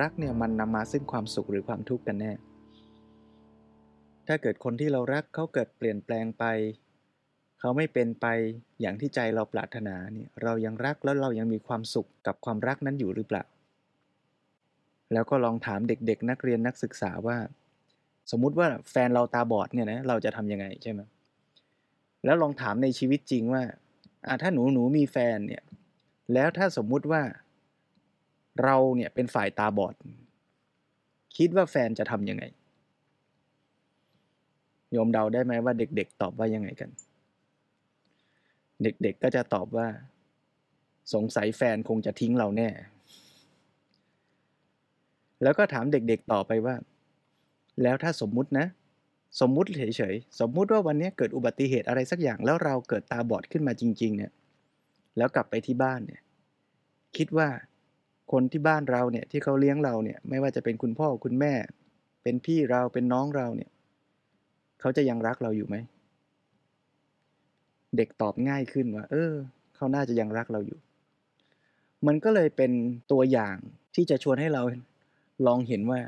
รักเนี่ยมันนำมาซึ่งความสุขหรือความทุกข์กันแน่ ถ้าเกิดคนที่เรารักเขาเกิดเปลี่ยนแปลงไป เขาไม่เป็นไปอย่างที่ใจเราปรารถนาเนี่ยเรายังรักแล้วเรายังมีความสุขกับความรักนั้นอยู่หรือเปล่า แล้วก็ลองถามเด็กๆ นักเรียนนักศึกษาว่า สมมุติว่าแฟนเราตาบอดเนี่ยนะเราจะทำยังไงใช่ไหมแล้วลองถามในชีวิตจริงว่าอ่าถ้าหนูหนูมีแฟนเนี่ยแล้วถ้าสมมุติว่า เราเนี่ยเป็นฝ่ายตาบอด คิดว่าแฟนจะทำยังไง โยมเดาได้ไหมว่าเด็กๆ ตอบว่ายังไงกัน เด็กๆก็จะตอบว่า สงสัยแฟนคงจะทิ้งเราแน่ แล้วก็ถามเด็กๆต่อไปว่า แล้วถ้าสมมุตินะ สมมุติเฉยๆ สมมุติว่าวันนี้เกิดอุบัติเหตุอะไรสักอย่างแล้วเราเกิดตาบอดขึ้นมาจริง ๆ เนี่ย แล้วกลับไปที่บ้านเนี่ย คิดว่า คนที่บ้านเราเนี่ยที่เขาเลี้ยงเราเนี่ยไม่ว่าจะเป็นคุณพ่อคุณแม่ เป็นพี่เราเป็นน้องเราเนี่ยเขาจะยังรักเราอยู่ไหม เด็กตอบง่ายขึ้นว่า เออเขาน่าจะยังรักเราอยู่ มันก็เลยเป็นตัวอย่างที่จะชวนให้เราลองเห็นว่า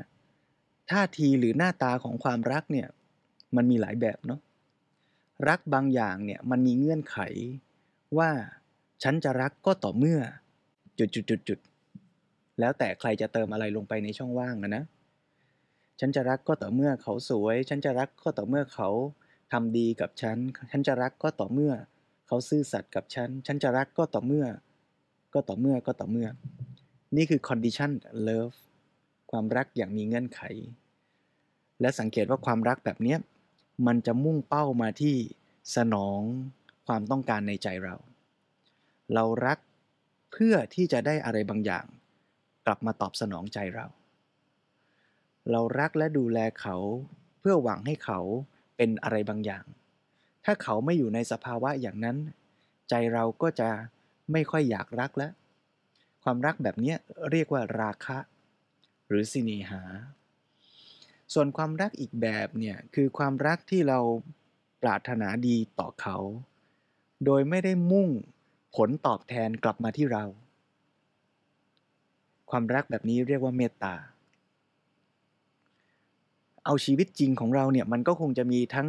ท่าทีหรือหน้าตาของความรักเนี่ยมันมีหลายแบบเนาะรักบางอย่างเนี่ยมันมีเงื่อนไขว่าฉันจะรักก็ต่อเมื่อจุดจุดจุดจุด แล้วแต่ใครจะเติมอะไรลงไปในช่องว่างนะนะ ฉันจะรักก็ต่อเมื่อเขาสวย ฉันจะรักก็ต่อเมื่อเขาทำดีกับฉัน ฉันจะรักก็ต่อเมื่อ เขาซื่อสัตย์กับฉัน ฉันจะรักก็ต่อเมื่อ ก็ต่อเมื่อก็ต่อเมื่อ นี่คือ condition love ความรักอย่างมีเงื่อนไข และสังเกตว่าความรักแบบนี้มันจะมุ่งเป้ามาที่สนองความต้องการในใจเรา เรารักเพื่อที่จะได้อะไรบางอย่าง กลับมาตอบสนองใจเรา เรารักและดูแลเขาเพื่อหวังให้เขาเป็นอะไรบางอย่าง ถ้าเขาไม่อยู่ในสภาวะอย่างนั้น ใจเราก็จะไม่ค่อยอยากรักแล้ว ความรักแบบนี้เรียกว่าราคะ หรือสิเนหา ส่วนความรักอีกแบบเนี่ยคือความรักที่เราปรารถนาดีต่อเขา โดยไม่ได้มุ่งผลตอบแทนกลับมาที่เรา ความรักแบบนี้เรียกว่าเมตตา เอาชีวิตจริงของเราเนี่ยมันก็คงจะมีทั้ง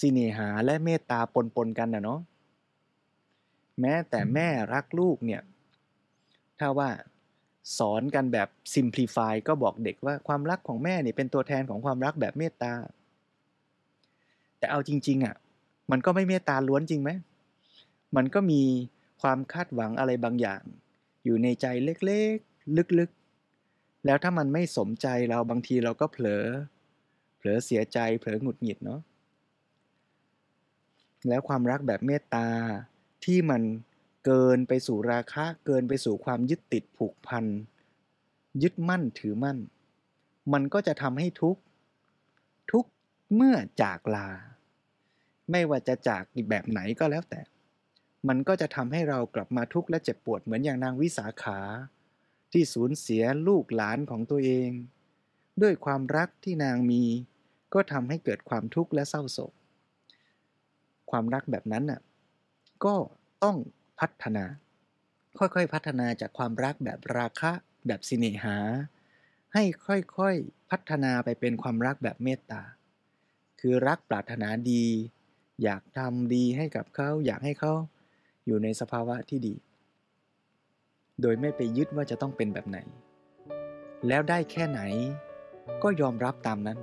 สิเนหาและเมตตาปนๆกันนะเนาะ แม้แต่แม่รักลูกเนี่ย ถ้าว่าสอนกันแบบ simplify ก็บอกเด็กว่าความรักของแม่เนี่ยเป็นตัวแทนของความรักแบบเมตตา แต่เอาจริง ๆอะ่ะ มันก็ไม่เมตตาล้วนจริงไหม มันก็มีความคาดหวังอะไรบางอย่าง อยู่ในใจเล็กๆ ลึกๆ แล้วถ้ามันไม่สมใจเราบางทีเราก็เผลอ เผลอเสียใจ เผลอหงุดหงิดเนาะแล้วความรักแบบเมตตาที่มันเกินไปสู่ราคะ เกินไปสู่ความยึดติดผูกพัน ยึดมั่นถือมั่น มันก็จะทำให้ทุกทุกเมื่อจากลา ไม่ว่าจะจากแบบไหนก็แล้วแต่ มันก็จะทำให้เรากลับมาทุกข์และเจ็บปวดเหมือนอย่างนางวิสาขา ที่สูญเสียลูกหลานของตัวเอง ด้วยความรักที่นางมี ก็ทำให้เกิดความทุกข์และเศร้าโศก ความรักแบบนั้นน่ะก็ต้องพัฒนา ค่อยๆพัฒนาจากความรักแบบราคะแบบสิเนหา ให้ค่อยๆพัฒนาไปเป็นความรักแบบเมตตา คือรักปรารถนาดี อยากทำดีให้กับเขาอยากให้เขา อยู่ในสภาวะที่ดี โดยไม่ไปยึดว่าจะต้องเป็นแบบไหน แล้วได้แค่ไหน ก็ยอมรับตามนั้น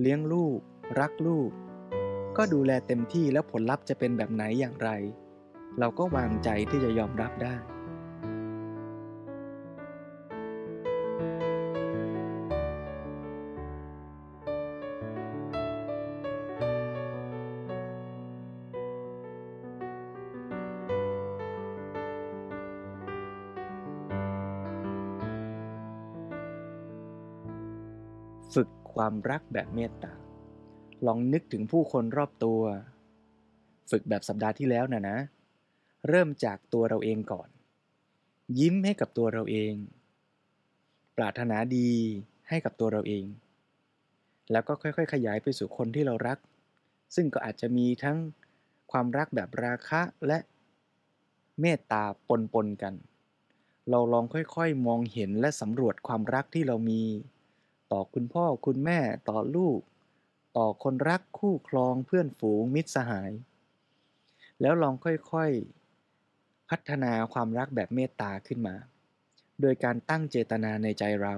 เลี้ยงลูก รักลูก ก็ดูแลเต็มที่แล้วผลลัพธ์จะเป็นแบบไหนอย่างไร เราก็วางใจที่จะยอมรับได้ ความรักแบบเมตตา ลองนึกถึงผู้คนรอบตัว ฝึกแบบสัปดาห์ที่แล้วนะนะ เริ่มจากตัวเราเองก่อน ยิ้มให้กับตัวเราเอง ปรารถนาดีให้กับตัวเราเอง แล้วก็ค่อยๆ ขยายไปสู่คนที่เรารัก ซึ่งก็อาจจะมีทั้งความรักแบบราคะและเมตตาปนๆกัน เราลองค่อยๆ มองเห็นและสำรวจความรักที่เรามี ต่อคุณพ่อคุณแม่ต่อลูก ต่อคนรักคู่ครองเพื่อนฝูงมิตรสหาย แล้วลองค่อยๆ พัฒนาความรักแบบเมตตาขึ้นมา โดยการตั้งเจตนาในใจเรา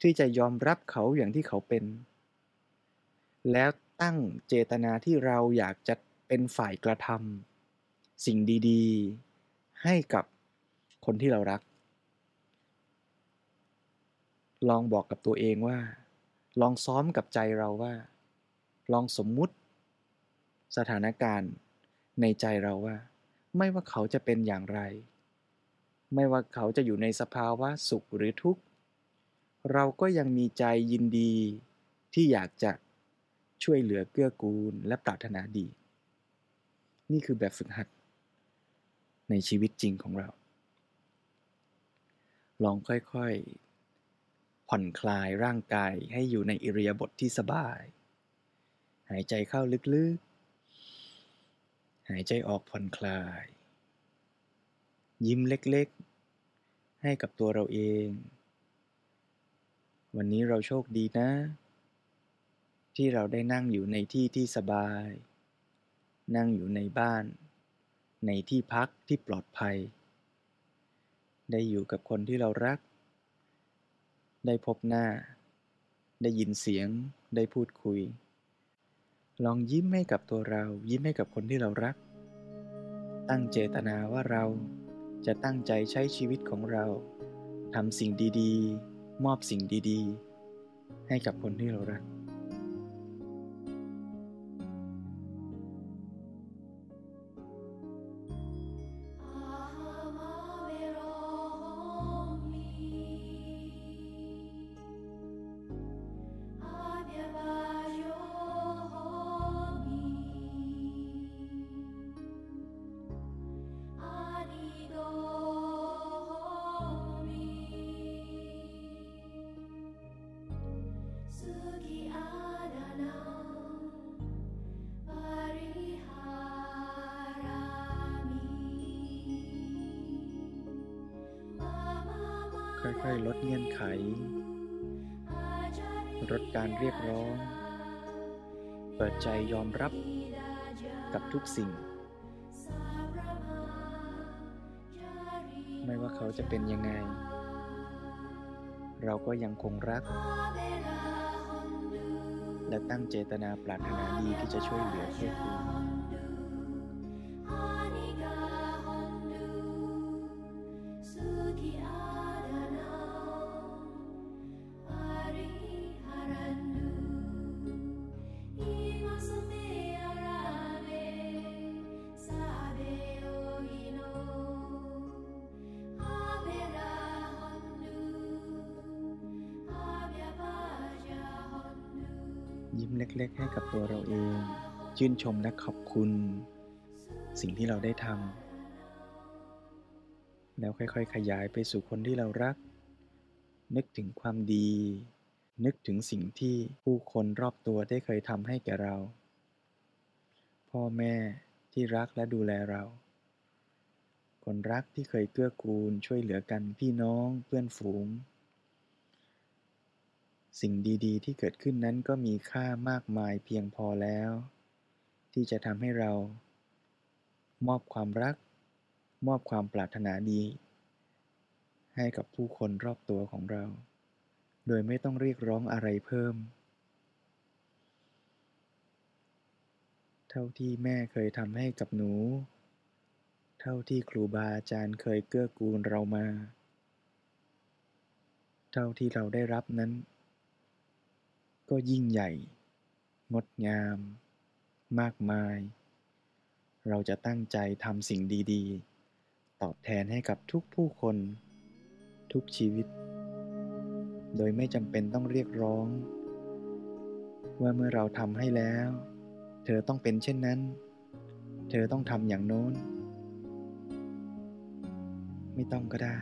ที่จะยอมรับเขาอย่างที่เขาเป็น แล้วตั้งเจตนาที่เราอยากจะเป็นฝ่ายกระทำสิ่งดีๆ ให้กับคนที่เรารัก ลองบอกกับตัวเองว่า ลองซ้อมกับใจเราว่า ลองสมมุติ สถานการณ์ในใจเราว่า ไม่ว่าเขาจะเป็นอย่างไร ไม่ว่าเขาจะอยู่ในสภาวะสุขหรือทุกข์ เราก็ยังมีใจยินดี ที่อยากจะช่วยเหลือเกื้อกูลและปรารถนาดี นี่คือแบบฝึกหัด ในชีวิตจริงของเรา ลองค่อยๆ ผ่อนคลายร่างกายให้อยู่ในอิริยาบถทที่สบาย หายใจเข้าลึกๆ หายใจออกผ่อนคลาย ยิ้มเล็กๆ ให้กับตัวเราเอง วันนี้เราโชคดีนะ ที่เราได้นั่งอยู่ในที่ที่สบาย นั่งอยู่ในบ้าน ในที่พักที่ปลอดภัย ได้อยู่กับคนที่เรารัก ได้พบหน้า ได้ยินเสียง ได้พูดคุย ลองยิ้มให้กับตัวเรา ยิ้มให้กับคนที่เรารัก ตั้งเจตนาว่าเราจะตั้งใจใช้ชีวิตของเราทำสิ่งดีๆ มอบสิ่งดีๆ ให้กับคนที่เรารัก ทุกสิ่ง ไม่ว่าเขาจะเป็นยังไง เราก็ยังคงรัก และตั้งเจตนาปรารถนาดีที่จะช่วยเหลือเพื่อคุ ล็กๆ ให้กับตัวเราเอง ชื่นชมและขอบคุณ สิ่งที่เราได้ทำแล้วค่อยๆ ขยายไปสู่คนที่เรารัก นึกถึงความดี นึกถึงสิ่งที่ผู้คนรอบตัวได้เคยทำให้แก่เรา พ่อแม่ที่รักและดูแลเรา คนรักที่เคยเกื้อกูลช่วยเหลือกันพี่น้องเพื่อนฝูง สิ่งดีๆ ที่เกิดขึ้นนั้นก็มีค่ามากมายเพียงพอแล้ว ที่จะทำให้เรา มอบความรัก มอบความปรารถนาดี ให้กับผู้คนรอบตัวของเรา โดยไม่ต้องเรียกร้องอะไรเพิ่ม เท่าที่แม่เคยทำให้กับหนู เท่าที่ครูบาอาจารย์เคยเกื้อกูลเรามา เท่าที่เราได้รับนั้น ก็ยิ่งใหญ่ งดงาม มากมาย เราจะตั้งใจทำสิ่งดีๆ ตอบแทนให้กับทุกผู้คน ทุกชีวิต โดยไม่จำเป็นต้องเรียกร้อง ว่าเมื่อเราทำให้แล้ว เธอต้องเป็นเช่นนั้น เธอต้องทำอย่างโน้น ไม่ต้องก็ได้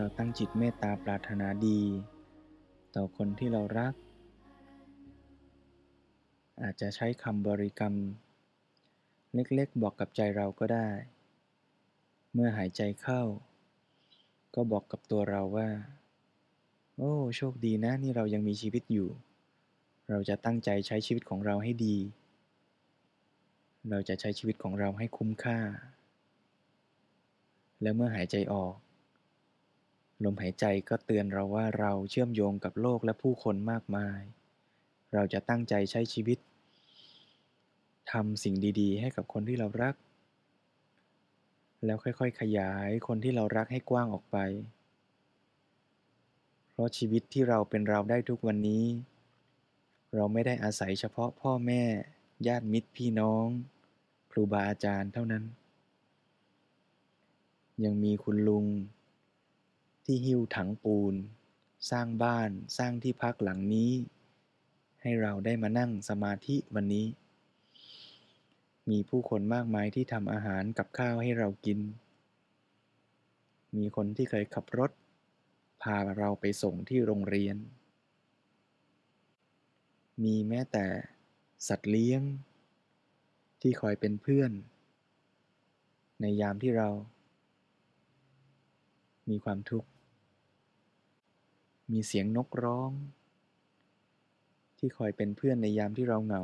เราตั้งจิตเมตตาปรารถนาดี ต่อคนที่เรารัก อาจจะใช้คำบริกรรม เล็กๆบอกกับใจเราก็ได้ เมื่อหายใจเข้า ก็บอกกับตัวเราว่า โอ้ โชคดีนะนี่เรายังมีชีวิตอยู่ เราจะตั้งใจใช้ชีวิตของเราให้ดี เราจะใช้ชีวิตของเราให้คุ้มค่า และเมื่อหายใจออก ลมหายใจก็เตือนเราว่าเราเชื่อมโยงกับโลกและผู้คนมากมาย เราจะตั้งใจใช้ชีวิตทำสิ่งดีๆ ให้กับคนที่เรารัก แล้วค่อยๆ ขยายคนที่เรารักให้กว้างออกไป เพราะชีวิตที่เราเป็นเราได้ทุกวันนี้ เราไม่ได้อาศัยเฉพาะพ่อแม่ ญาติมิตรพี่น้อง ครูบาอาจารย์เท่านั้น ยังมีคุณลุง ที่หิ้วถังปูน สร้างบ้านสร้างที่พักหลังนี้ ให้เราได้มานั่งสมาธิวันนี้ มีผู้คนมากมายที่ทำอาหารกับข้าวให้เรากิน มีคนที่เคยขับรถ พาเราไปส่งที่โรงเรียน มีแม้แต่สัตว์เลี้ยง ที่คอยเป็นเพื่อน ในยามที่เรามีความทุกข์ มีเสียงนกร้อง ที่คอยเป็นเพื่อนในยามที่เราเหงา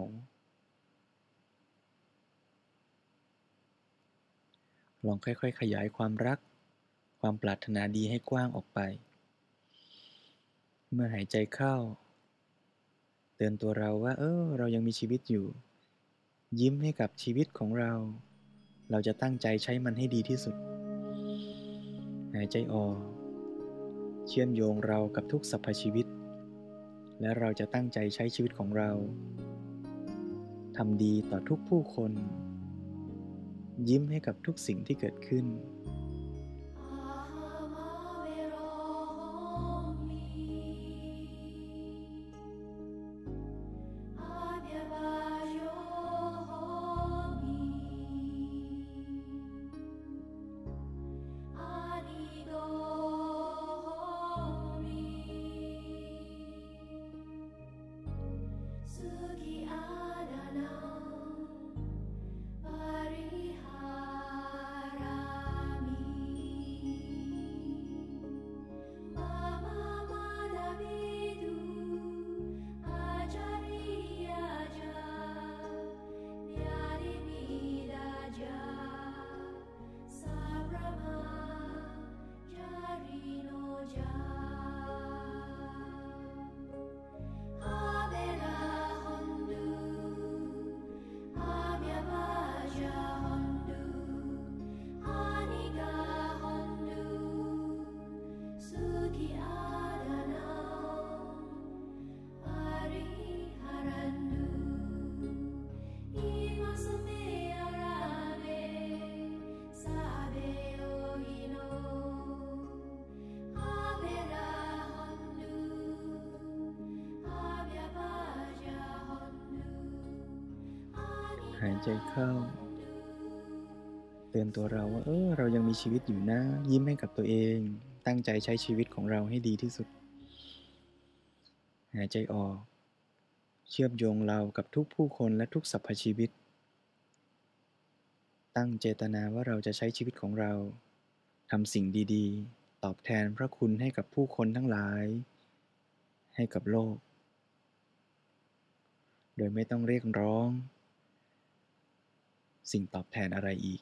ลองค่อยๆ ขยายความรัก ความปรารถนาดีให้กว้างออกไป เมื่อหายใจเข้า เตือนตัวเราว่า เออ เรายังมีชีวิตอยู่ ยิ้มให้กับชีวิตของเรา เราจะตั้งใจใช้มันให้ดีที่สุด หายใจออก เชื่อมโยงเรากับทุกสรรพชีวิต และเราจะตั้งใจใช้ชีวิตของเราทำดีต่อทุกผู้คน ยิ้มให้กับทุกสิ่งที่เกิดขึ้น ใจเข้า เตือนตัวเราว่า เออ เรายังมีชีวิตอยู่นะ ยิ้มให้กับตัวเอง ตั้งใจใช้ชีวิตของเราให้ดีที่สุด หายใจออก เชื่อมโยงเรากับทุกผู้คนและทุกสรรพชีวิต ตั้งเจตนาว่าเราจะใช้ชีวิตของเราทำสิ่งดีๆ ตอบแทนพระคุณให้กับผู้คนทั้งหลาย ให้กับโลก โดยไม่ต้องเรียกร้อง สิ่งตอบแทนอะไรอีก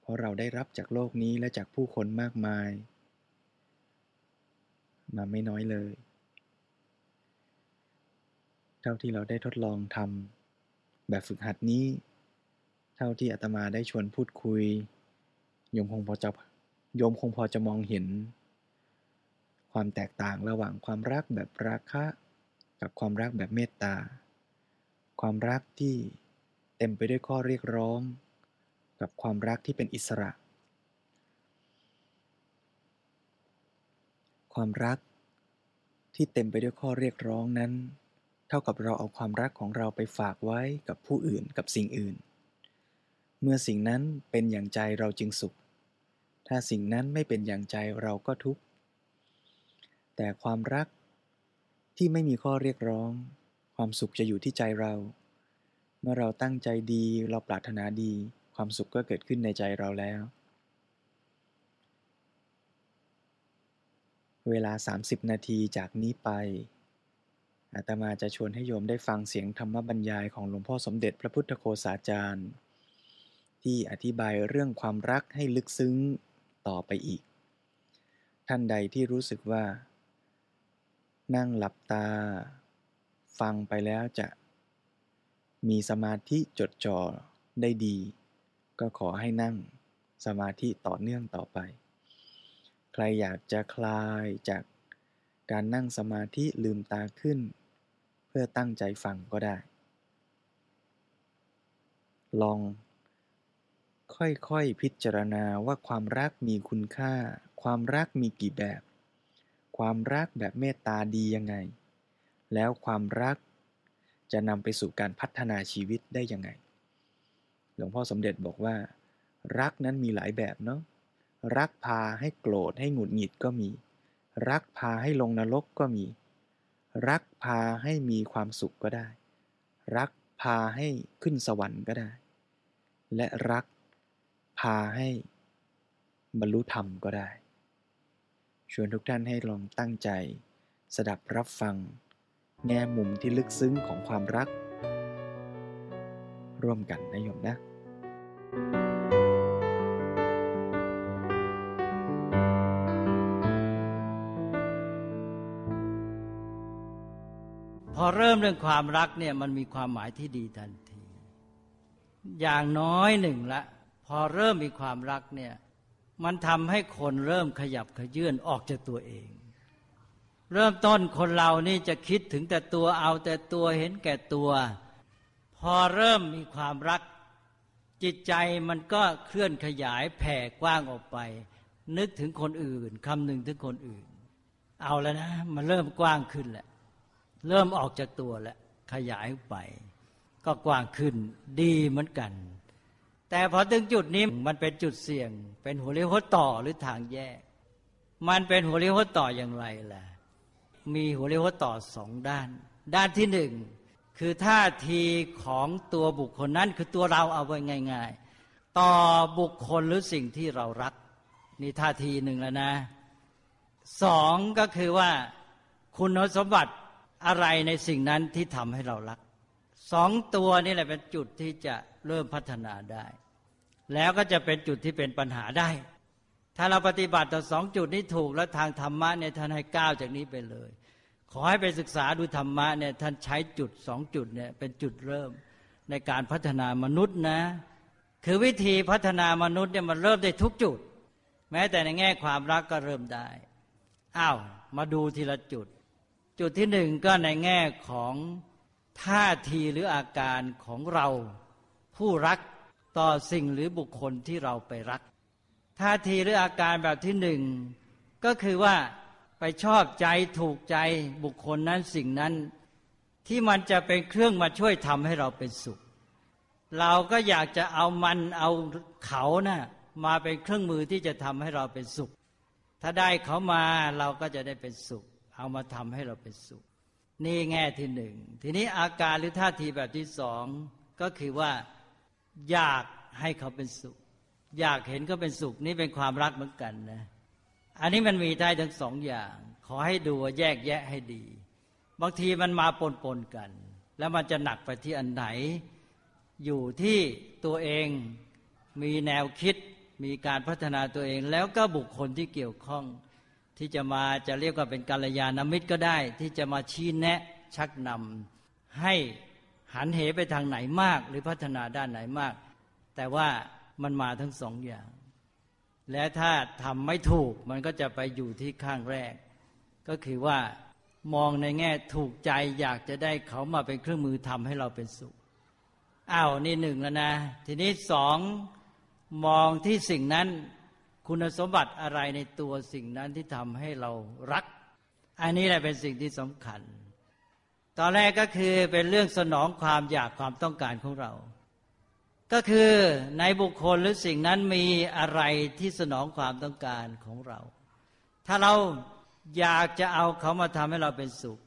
เพราะเราได้รับจากโลกนี้และจากผู้คนมากมาย มาไม่น้อยเลย เท่าที่เราได้ทดลองทำแบบฝึกหัดนี้ เท่าที่อาตมาได้ชวนพูดคุย โยมคงพอจะโยมคงพอจะมองเห็น ความแตกต่างระหว่างความรักแบบราคะ กับความรักแบบเมตตา ความรักที่ ต็มไปด้วยข้อเรียกร้อง กับความรักที่เป็นอิสระ ความรักที่เต็มไปด้วยข้อเรียกร้องนั้น เท่ากับเราเอาความรักของเราไปฝากไว้กับผู้อื่นกับสิ่งอื่น เมื่อสิ่งนั้นเป็นอย่างใจเราจึงสุข ถ้าสิ่งนั้นไม่เป็นอย่างใจเราก็ทุกข์ แต่ความรักที่ไม่มีข้อเรียกร้อง ความสุขจะอยู่ที่ใจเรา เมื่อเราตั้งใจดี เราปรารถนาดี ความสุขก็เกิดขึ้นในใจเราแล้ว เวลา 30 นาทีจากนี้ไป อาตมาจะชวนให้โยมได้ฟังเสียงธรรมบรรยายของหลวงพ่อสมเด็จพระพุทธโฆษาจารย์ ที่อธิบายเรื่องความรักให้ลึกซึ้งต่อไปอีก ท่านใดที่รู้สึกว่า นั่งหลับตา ฟังไปแล้วจะ มีสมาธิจดจ่อได้ดี ก็ขอให้นั่งสมาธิต่อเนื่องต่อไป ใครอยากจะคลายจากการนั่งสมาธิลืมตาขึ้น เพื่อตั้งใจฟังก็ได้ ลอง ค่อยๆพิจารณาว่าความรักมีคุณค่า ความรักมีกี่แบบ ความรักแบบเมตตาดียังไง แล้วความรัก จะนำไปสู่การพัฒนาชีวิตได้ยังไง หลวงพ่อสมเด็จบอกว่า รักนั้นมีหลายแบบเนาะ รักพาให้โกรธให้หงุดหงิดก็มี รักพาให้ลงนรกก็มี รักพาให้มีความสุขก็ได้ รักพาให้ขึ้นสวรรค์ก็ได้ และรักพาให้บรรลุธรรมก็ได้ ชวนทุกท่านให้ลองตั้งใจ สดับรับฟัง แง่มุมที่ลึกซึ้งของความรัก ร่วมกันนะโยมนะ พอเริ่มเรื่องความรักเนี่ยมันมีความหมายที่ดีทันที อย่างน้อยหนึ่งละ พอเริ่มมีความรักเนี่ยมันทำให้คนเริ่มขยับขยื่นออกจากตัวเอง เริ่มต้นคนเรานี่จะคิดถึงแต่ตัวเอาแต่ตัวเห็นแก่ตัว พอเริ่มมีความรัก จิตใจมันก็เคลื่อนขยายแผ่กว้างออกไป นึกถึงคนอื่นคำหนึ่งถึงคนอื่น เอาแล้วนะ มันเริ่มกว้างขึ้นแหละ เริ่มออกจากตัวแล้วขยายไป ก็กว้างขึ้นดีเหมือนกัน แต่พอถึงจุดนี้มันเป็นจุดเสี่ยง เป็นหัวเลี้ยวหัวต่อหรือทางแยก มันเป็นหัวเลี้ยวหัวต่ออย่างไรล่ะ มีหัวเลี้ยวหัวต่อสองด้าน ด้านที่หนึ่งคือท่าทีของตัวบุคคลนั้นคือตัวเราเอาไว้ง่าย ๆ ต่อบุคคลหรือสิ่งที่เรารักนี่ท่าทีหนึ่งแล้วนะสองก็คือว่าคุณสมบัติอะไรในสิ่งนั้นที่ทำให้เรารักสองตัวนี่แหละเป็นจุดที่จะเริ่มพัฒนาได้ แล้วก็จะเป็นจุดที่เป็นปัญหาได้ ถ้าเราปฏิบัติต่อสองจุดนี้ถูกแล้วทางธรรมะเนี่ยท่านให้ก้าวจากนี้ไปเลย ขอให้ไปศึกษาดูธรรมะเนี่ยท่านใช้จุดสองจุดเนี่ยเป็นจุดเริ่มในการพัฒนามนุษย์นะ คือวิธีพัฒนามนุษย์เนี่ยมันเริ่มได้ทุกจุด แม้แต่ในแง่ความรักก็เริ่มได้อ้าวมาดูทีละจุด จุดที่หนึ่งก็ในแง่ของท่าทีหรืออาการของเราผู้รักต่อสิ่งหรือบุคคลที่เราไปรัก ท่าทีหรืออาการแบบที่หนึ่งก็คือว่าไปชอบใจถูกใจบุคคลนั้นสิ่งนั้น ที่มันจะเป็นเครื่องมาช่วยทำให้เราเป็นสุข เราก็อยากจะเอามันเอาเขานะ่ะมาเป็นเครื่องมือที่จะทำให้เราเป็นสุข ถ้าได้เขามาเราก็จะได้เป็นสุข เอามาทำให้เราเป็นสุข นี่แง่ที่หนึ่งทีนี้อาการหรือท่าทีแบบที่สองก็คือว่า อยากให้เขาเป็นสุข อยากเห็นเขาเป็นสุขนี่เป็นความรักเหมือนกันนะอันนี้มันมีได้ทั้งสองอย่าง ขอให้ดูแยกแยะให้ดี บางทีมันมาปนปนกัน แล้วมันจะหนักไปที่อันไหน อยู่ที่ตัวเองมีแนวคิดมีการพัฒนาตัวเอง แล้วก็บุคคลที่เกี่ยวข้อง ที่จะมาจะเรียกว่าเป็นกัลยาณมิตรก็ได้ ที่จะมาชี้แนะชักนำให้หันเหไปทางไหนมาก หรือพัฒนาด้านไหนมาก แต่ว่า มันมาทั้งสองอย่าง และถ้าทำไม่ถูกมันก็จะไปอยู่ที่ข้างแรก ก็คือว่ามองในแง่ถูกใจอยากจะได้เขามาเป็นเครื่องมือทำให้เราเป็นสุขอ้าวนี่หนึ่งแล้วนะ ทีนี้สองมองที่สิ่งนั้นคุณสมบัติอะไรในตัวสิ่งนั้นที่ทำให้เรารัก อันนี้แหละเป็นสิ่งที่สำคัญ ตอนแรกก็คือเป็นเรื่องสนองความอยากความต้องการของเรา ก็คือในบุคคลหรือสิ่งนั้นมีอะไรที่สนองความต้องการของเรา ถ้าเราอยากจะเอาเขามาทำให้เราเป็นสุข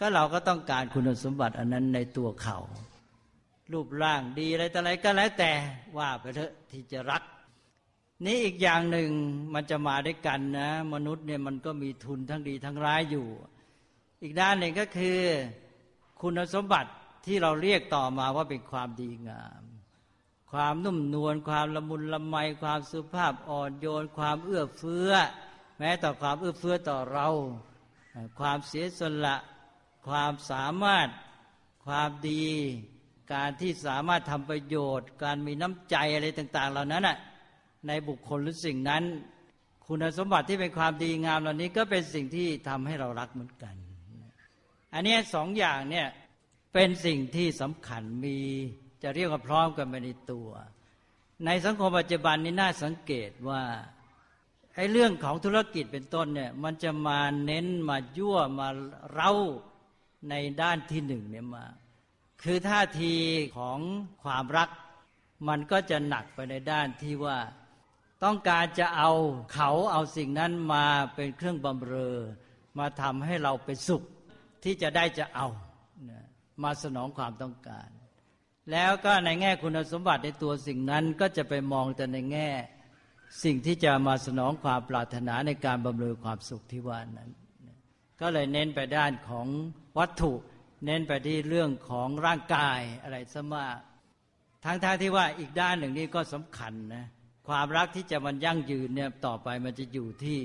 ก็เราก็ต้องการคุณสมบัติอันนั้นในตัวเขา รูปร่างดีอะไรแต่อะไรก็แล้วแต่ว่าไปเถอะที่จะรัก นี้อีกอย่างหนึ่งมันจะมาด้วยกันนะ มนุษย์เนี่ยมันก็มีทุนทั้งดีทั้งร้ายอยู่ อีกด้านหนึ่งก็คือ คุณสมบัติที่เราเรียกต่อมาว่าเป็นความดีงาม ความนุ่มนวลความละมุนละไมความสุภาพอ่อนโยน ความเอื้อเฟื้อ แม้ต่อความเอื้อเฟื้อต่อเรา ความเสียสละ ความสามารถ ความดี การที่สามารถทำประโยชน์ การมีน้ำใจอะไรต่าง ๆ เหล่านั้นในบุคคลหรือสิ่งนั้น คุณสมบัติที่เป็นความดีงามเหล่านี้ก็เป็นสิ่งที่ทำให้เรารักเหมือนกัน อันนี้สองอย่างเนี่ยเป็นสิ่งที่สำคัญมี จะเรียกว่าพร้อมกันไปในตัว ในสังคมปัจจุบันนี้น่าสังเกตว่าไอ้เรื่องของธุรกิจเป็นต้นเนี่ย มันจะมาเน้นมายั่วมาเร้าในด้านที่หนึ่งเนี่ยมา คือท่าทีของความรัก มันก็จะหนักไปในด้านที่ว่า ต้องการจะเอาเขาเอาสิ่งนั้นมาเป็นเครื่องบำเรอ มาทำให้เราเป็นสุขที่จะได้จะเอา มาสนองความต้องการ แล้วก็ในแง่คุณสมบัติในตัวสิ่งนั้นก็จะไปมองแต่ในแง่ สิ่งที่จะมาสนองความปรารถนาในการบำเรอความสุขที่ว่านั้น ก็เลยเน้นไปด้านของวัตถุ เน้นไปที่เรื่องของร่างกายอะไรซะมากทั้งท่าที่ว่าอีกด้านหนึ่งนี่ก็สำคัญนะความรักที่จะมันยั่งยืนเนี่ยต่อไปมันจะอยู่ที่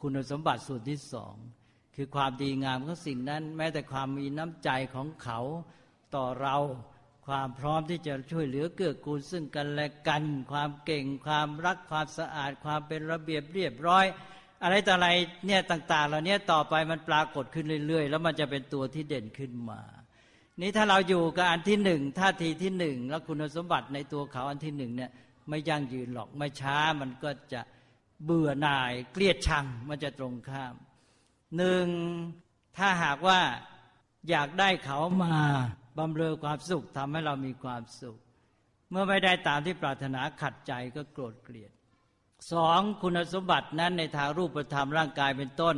คุณสมบัติส่วนที่สองคือความดีงามของสิ่งนั้น แม้แต่ความมีน้ำใจของเขาต่อเรา ความพร้อมที่จะช่วยเหลือเกื้อกูลซึ่งกันและกัน ความเก่งความรักความสะอาด ความเป็นระเบียบเรียบร้อย อะไรต่ออะไรเนี่ยต่าง ๆ เหล่านี้ต่อไปมันปรากฏขึ้นเรื่อยๆ แล้วมันจะเป็นตัวที่เด่นขึ้นมา นี้ถ้าเราอยู่กับอันที่หนึ่งท่าทีที่หนึ่งแล้วคุณสมบัติในตัวเขาอันที่หนึ่งเนี่ยไม่ยั่งยืนหรอกไม่ช้ามันก็จะเบื่อหน่ายเกลียดชังมันจะตรงข้ามหนึ่งถ้าหากว่าอยากได้เขามา บำเรอความสุขทำให้เรามีความสุข เมื่อไม่ได้ตามที่ปรารถนาขัดใจก็โกรธเกลียดสองคุณสมบัตินั้นในทางรูปธรรมร่างกายเป็นต้น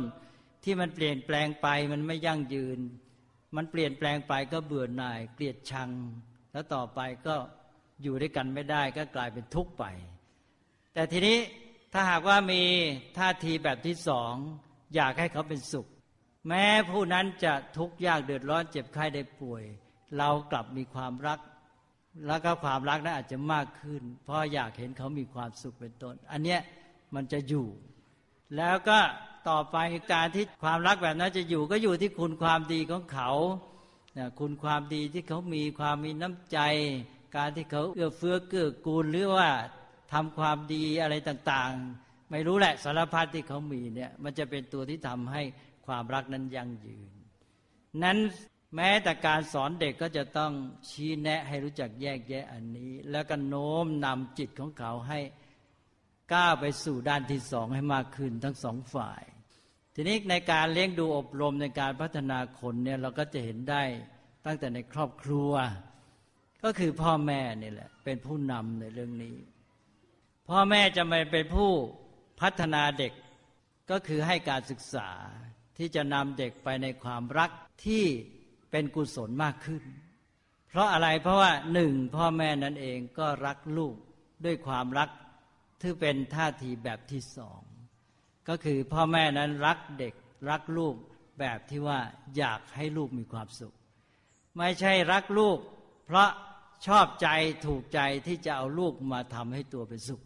ที่มันเปลี่ยนแปลงไปมันไม่ยั่งยืน มันเปลี่ยนแปลงไปก็เบื่อหน่าย เกลียดชัง แล้วต่อไปก็อยู่ด้วยกันไม่ได้ก็กลายเป็นทุกข์ไป แต่ทีนี้ถ้าหากว่ามีท่าทีแบบที่สองอยากให้เขาเป็นสุข แม้ผู้นั้นจะทุกข์ยากเดือดร้อนเจ็บไข้ได้ป่วย เรากลับมีความรัก แล้วก็ความรักนั้นอาจจะมากขึ้น เพราะอยากเห็นเขามีความสุขเป็นต้น อันเนี้ยมันจะอยู่ แล้วก็ต่อไปการที่ความรักแบบนั้นจะอยู่ก็อยู่ที่คุณความดีของเขาคุณความดีที่เขามีความมีน้ำใจ การที่เขาเอื้อเฟื้อเกื้อกูลหรือว่าทำความดีอะไรต่างๆ ไม่รู้แหละสารพัดที่เขามีเนี่ยมันจะเป็นตัวที่ทำให้ความรักนั้นยั่งยืน นั้น แม้แต่การสอนเด็กก็จะต้องชี้แนะให้รู้จักแยกแยะอันนี้ แล้วก็โน้มนำจิตของเขาให้ก้าวไปสู่ด้านที่สองให้มากขึ้นทั้งสองฝ่าย ทีนี้ในการเลี้ยงดูอบรมในการพัฒนาคนเนี่ยเราก็จะเห็นได้ตั้งแต่ในครอบครัว ก็คือพ่อแม่นี่แหละ เป็นผู้นำในเรื่องนี้ พ่อแม่จะไม่เป็นผู้พัฒนาเด็กก็คือให้การศึกษาที่จะนำเด็กไปในความรักที่ เป็นกุศลมากขึ้น เพราะอะไรเพราะว่าหนึ่งพ่อแม่นั้นเองก็รักลูกด้วยความรักที่เป็นท่าทีแบบที่สอง ก็คือพ่อแม่นั้นรักเด็กรักลูกแบบที่ว่าอยากให้ลูกมีความสุข ไม่ใช่รักลูก เพราะชอบใจถูกใจที่จะเอาลูกมาทำให้ตัวเป็นสุข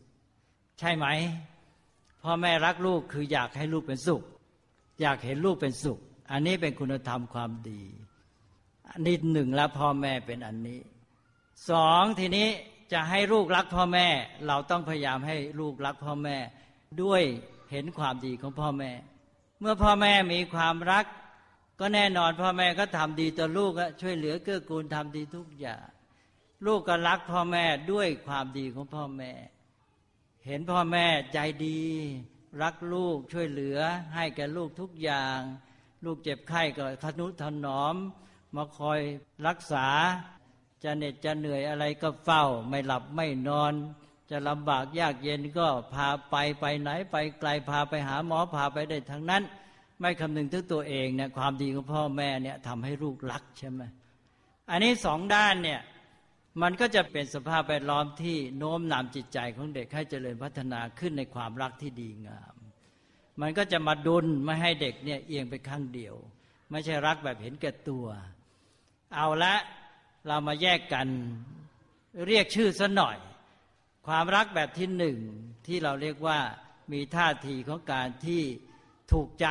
ใช่ไหมพ่อแม่รักลูกคืออยากให้ลูกเป็นสุข อยากเห็นลูกเป็นสุข อันนี้เป็นคุณธรรมความดี อันนี้หนึ่งแล้วพ่อแม่เป็นอันนี้สองทีนี้จะให้ลูกรักพ่อแม่ เราต้องพยายามให้ลูกรักพ่อแม่ ด้วยเห็นความดีของพ่อแม่ เมื่อพ่อแม่มีความรัก ก็แน่นอนพ่อแม่ก็ทำดีต่อลูกช่วยเหลือเกื้อกูลทำดีทุกอย่างลูกก็รักพ่อแม่ด้วยความดีของพ่อแม่ เห็นพ่อแม่ใจดี รักลูกช่วยเหลือ ให้แก่ลูกทุกอย่าง ลูกเจ็บไข้ก็ทนุถนอม มาคอยรักษา จะเหน็ดจะเหนื่อยอะไรก็เฝ้า ไม่หลับไม่นอน จะลำบากยากเย็นก็พาไปไปไหนไปไกลพาไปหาหมอพาไปได้ทั้งนั้น ไม่คำนึงถึงตัวเองเนี่ยความดีของพ่อแม่เนี่ยทำให้ลูกรักใช่ไหมอันนี้สองด้านเนี่ยมันก็จะเป็นสภาพแวดล้อมที่โน้มนำจิตใจของเด็กให้เจริญพัฒนาขึ้นในความรักที่ดีงาม มันก็จะมาดุลไม่ให้เด็กเนี่ยเอียงไปข้างเดียว ไม่ใช่รักแบบเห็นแก่ตัว เอาละเรามาแยกกันเรียกชื่อซะหน่อย ความรักแบบที่หนึ่งที่เราเรียกว่ามีท่าทีของการที่ถูกใจ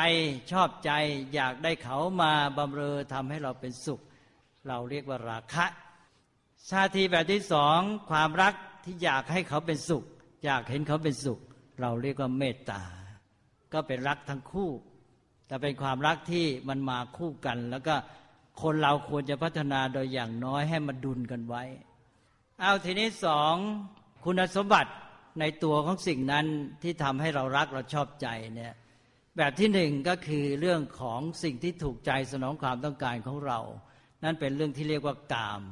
ชอบใจ อยากได้เขามาบำเรอทำให้เราเป็นสุข เราเรียกว่าราคะท่าทีแบบที่สองความรักที่อยากให้เขาเป็นสุข อยากเห็นเขาเป็นสุข เราเรียกว่าเมตตา ก็เป็นรักทั้งคู่ แต่เป็นความรักที่มันมาคู่กันแล้วก็ คนเราควรจะพัฒนาโดยอย่างน้อยให้มันดุลกันไว้ เอาทีนี้สองคุณสมบัติในตัวของสิ่งนั้นที่ทำให้เรารักเราชอบใจเนี่ยแบบที่หนึ่งก็คือเรื่องของสิ่งที่ถูกใจสนองความต้องการของเรา นั่นเป็นเรื่องที่เรียกว่ากาม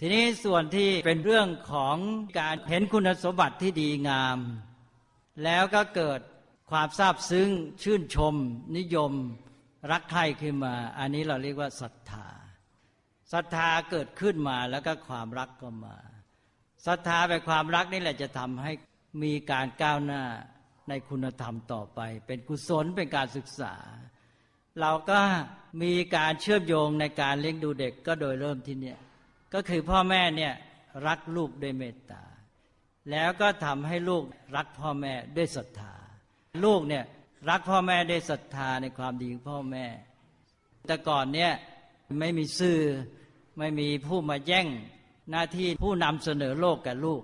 ทีนี้ส่วนที่เป็นเรื่องของการเห็นคุณสมบัติที่ดีงาม แล้วก็เกิดความซาบซึ้งชื่นชม นิยม รักใคร่ขึ้นมา อันนี้เราเรียกว่าศรัทธาศรัทธาเกิดขึ้นมาแล้วก็ความรักก็มาศรัทธาแบบความรักนี่แหละจะทำให้มีการก้าวหน้าในคุณธรรมต่อไป เป็นกุศลเป็นการศึกษา เราก็มีการเชื่อมโยงในการเลี้ยงดูเด็กก็โดยเริ่มที่เนี่ยก็คือพ่อแม่เนี่ยรักลูกด้วยเมตตา แล้วก็ทำให้ลูกรักพ่อแม่ด้วยศรัทธา ลูกเนี่ย รักพ่อแม่ด้วยศรัทธาในความดีของพ่อแม่ แต่ก่อนเนี่ยไม่มีสื่อไม่มีผู้มาแย่ง หน้าที่ผู้นำเสนอโลกกับลูก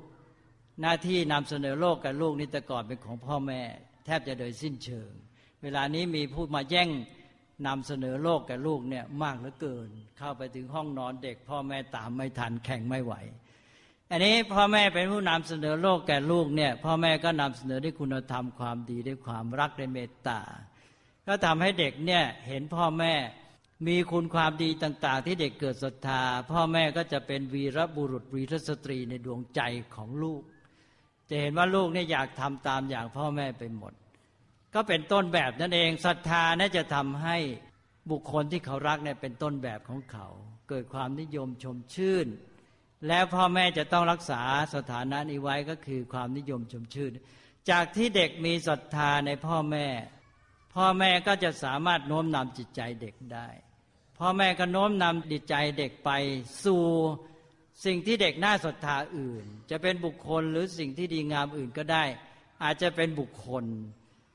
หน้าที่นำเสนอโลกกับลูกนี่แต่ก่อนเป็นของพ่อแม่ แทบจะโดยสิ้นเชิง เวลานี้มีผู้มาแย่งนำเสนอโลกกับลูกเนี่ยมากเหลือเกิน เข้าไปถึงห้องนอนเด็ก พ่อแม่ตามไม่ทันแข่งไม่ไหว อันนี้พ่อแม่เป็นผู้นำเสนอโลกแก่ลูกเนี่ยพ่อแม่ก็นำเสนอด้วยคุณธรรมความดีด้วยความรักด้วยเมตตา ก็ทำให้เด็กเนี่ยเห็นพ่อแม่มีคุณความดีต่าง ๆ ที่เด็กเกิดศรัทธา พ่อแม่ก็จะเป็นวีรบุรุษวีรสตรีในดวงใจของลูก จะเห็นว่าลูกเนี่ยอยากทำตามอย่างพ่อแม่ไปหมด ก็เป็นต้นแบบนั่นเองศรัทธาน่าจะทำให้บุคคลที่เขารักเนี่ยเป็นต้นแบบของเขา เกิดความนิยมชมชื่น แล้วพ่อแม่จะต้องรักษาสถานะนี้ไว้ก็คือความนิยมชมชื่น จากที่เด็กมีศรัทธาในพ่อแม่ พ่อแม่ก็จะสามารถโน้มนำจิตใจเด็กได้ พ่อแม่ก็โน้มนำดิจใจเด็กไปสู่สิ่งที่เด็กน่าศรัทธาอื่น จะเป็นบุคคลหรือสิ่งที่ดีงามอื่นก็ได้ อาจจะเป็นบุคคล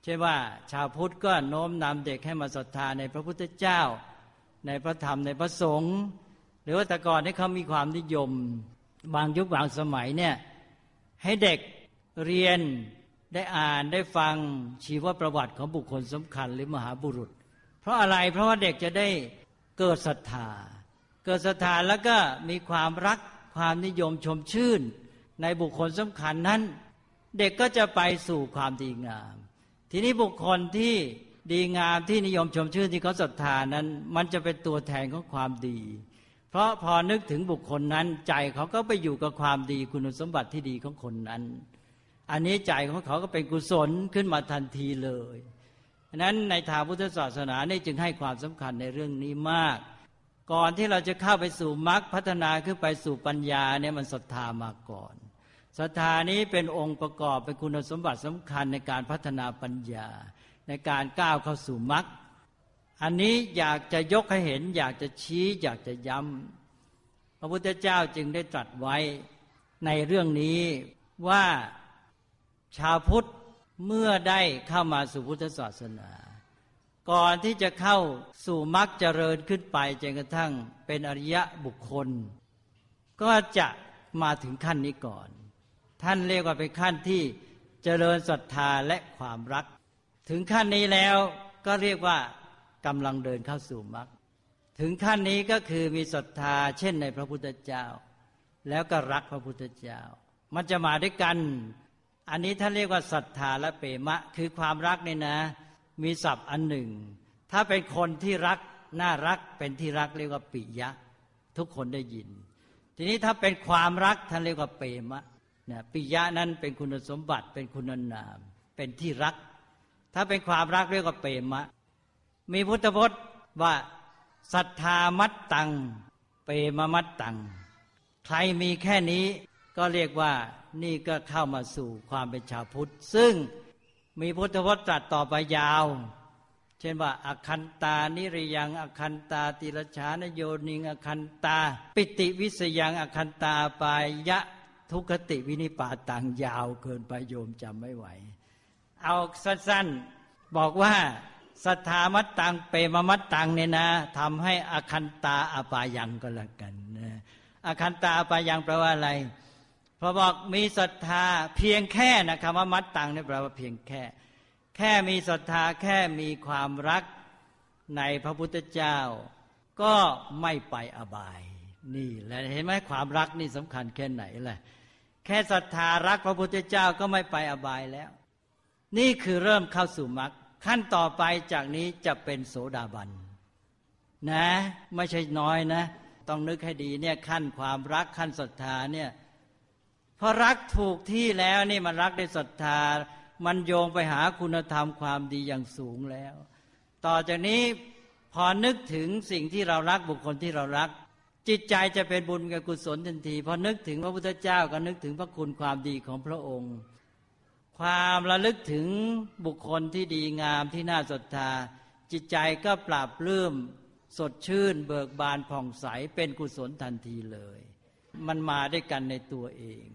เช่นว่าชาวพุทธก็โน้มนำเด็กให้มาศรัทธาในพระพุทธเจ้า ในพระธรรมในพระสงฆ์ รือว่าแต่ก่อนที่เขามีความนิยม บางยุคบางสมัยเนี่ยให้เด็กเรียนได้อ่านได้ฟังชีวประวัติของบุคคลสำคัญหรือมหาบุรุษ เพราะอะไรเพราะว่าเด็กจะได้เกิดศรัทธา เกิดศรัทธาแล้วก็มีความรักความนิยมชมชื่น ในบุคคลสำคัญนั้น เด็กก็จะไปสู่ความดีงาม ทีนี้บุคคลที่ดีงามที่นิยมชมชื่นที่เขาศรัทธานั้น มันจะเป็นตัวแทนของความดี ราะพอนึกถึงบุคคลนั้น ใจเขาก็ไปอยู่กับความดีคุณสมบัติที่ดีของคนนั้น อันนี้ใจของเขาก็เป็นกุศลขึ้นมาทันทีเลยนั้นในทางพุทธศาสนานี่จึงให้ความสำคัญในเรื่องนี้มาก ก่อนที่เราจะเข้าไปสู่มรรคพัฒนาขึ้นไปสู่ปัญญาเนี่ยมันศรัทธามาก่อนศรัทธานี้เป็นองค์ประกอบเป็นคุณสมบัติสำคัญในการพัฒนาปัญญา ในการก้าวเข้าสู่มรรค อันนี้อยากจะยกให้เห็น อยากจะชี้ อยากจะย้ำพระพุทธเจ้าจึงได้ตรัสไว้ในเรื่องนี้ว่าชาวพุทธเมื่อได้เข้ามาสู่พุทธศาสนา ก่อนที่จะเข้าสู่มรรคเจริญขึ้นไปจนกระทั่งเป็นอริยะบุคคล ก็จะมาถึงขั้นนี้ก่อน ท่านเรียกว่าเป็นขั้นที่เจริญศรัทธาและความรัก ถึงขั้นนี้แล้วก็เรียกว่า กำลังเดินเข้าสู่มรรคถึงขั้นนี้ก็คือมีศรัทธาเช่นในพระพุทธเจ้า แล้วก็รักพระพุทธเจ้า มันจะมาด้วยกัน อันนี้ท่านเรียกว่าศรัทธาและเปมะ คือความรักเนี่ยนะ มีศัพท์อันหนึ่ง ถ้าเป็นคนที่รักน่ารักเป็นที่รักเรียกว่าปิยะ ทุกคนได้ยิน ทีนี้ถ้าเป็นความรักท่านเรียกว่าเปมะนะปิยะนั้นเป็นคุณสมบัติเป็นคุณนาม เป็นที่รัก ถ้าเป็นความรักเรียกว่าเปมะ มีพุทธพจน์ว่าศรัทธามัตตัง เปมมัตตัง ใครมีแค่นี้ก็เรียกว่านี่ก็เข้ามาสู่ความเป็นชาวพุทธ ซึ่งมีพุทธวจน์ตรัสต่อไปยาว เช่นว่าอคันตานิริยังอคันตาติรชานโยนิงอคันตา ปิติวิสยังอคันตาปายะทุคติวินิปาตังยาวเกินไปโยมจำไม่ไหว เอาสั้นๆ บอกว่า สัทธามัตตังเปมมัตตังเนี่ยนะทำให้อคันตาอปายังก็แล้วกันนะอคันตาอปายังแปลว่าอะไรพอบอกมีศรัทธาเพียงแค่นะคำว่ามัดตังนี่แปลว่าเพียงแค่ แค่มีศรัทธาแค่มีความรักในพระพุทธเจ้า ก็ไม่ไปอบาย นี่แหละเห็นไหมความรักนี่สำคัญแค่ไหนแหละแค่ศรัทธารักพระพุทธเจ้าก็ไม่ไปอบายแล้ว นี่คือเริ่มเข้าสู่มรรค ขั้นต่อไปจากนี้จะเป็นโสดาบันนะ ไม่ใช่น้อยนะ ต้องนึกให้ดีเนี่ยขั้นความรักขั้นศรัทธาเนี่ยพอรักถูกที่แล้วนี่มันรักด้วยศรัทธา มันโยงไปหาคุณธรรมความดีอย่างสูงแล้ว ต่อจากนี้พอนึกถึงสิ่งที่เรารักบุคคลที่เรารัก จิตใจจะเป็นบุญกับกุศลทันที พอนึกถึงพระพุทธเจ้าก็นึกถึงพระคุณความดีของพระองค์ ความระลึกถึงบุคคลที่ดีงามที่น่าศรัทธา จิตใจก็ปราบปลื้มสดชื่น เบิกบานผ่องใสเป็นกุศลทันทีเลย มันมาด้วยกันในตัวเอง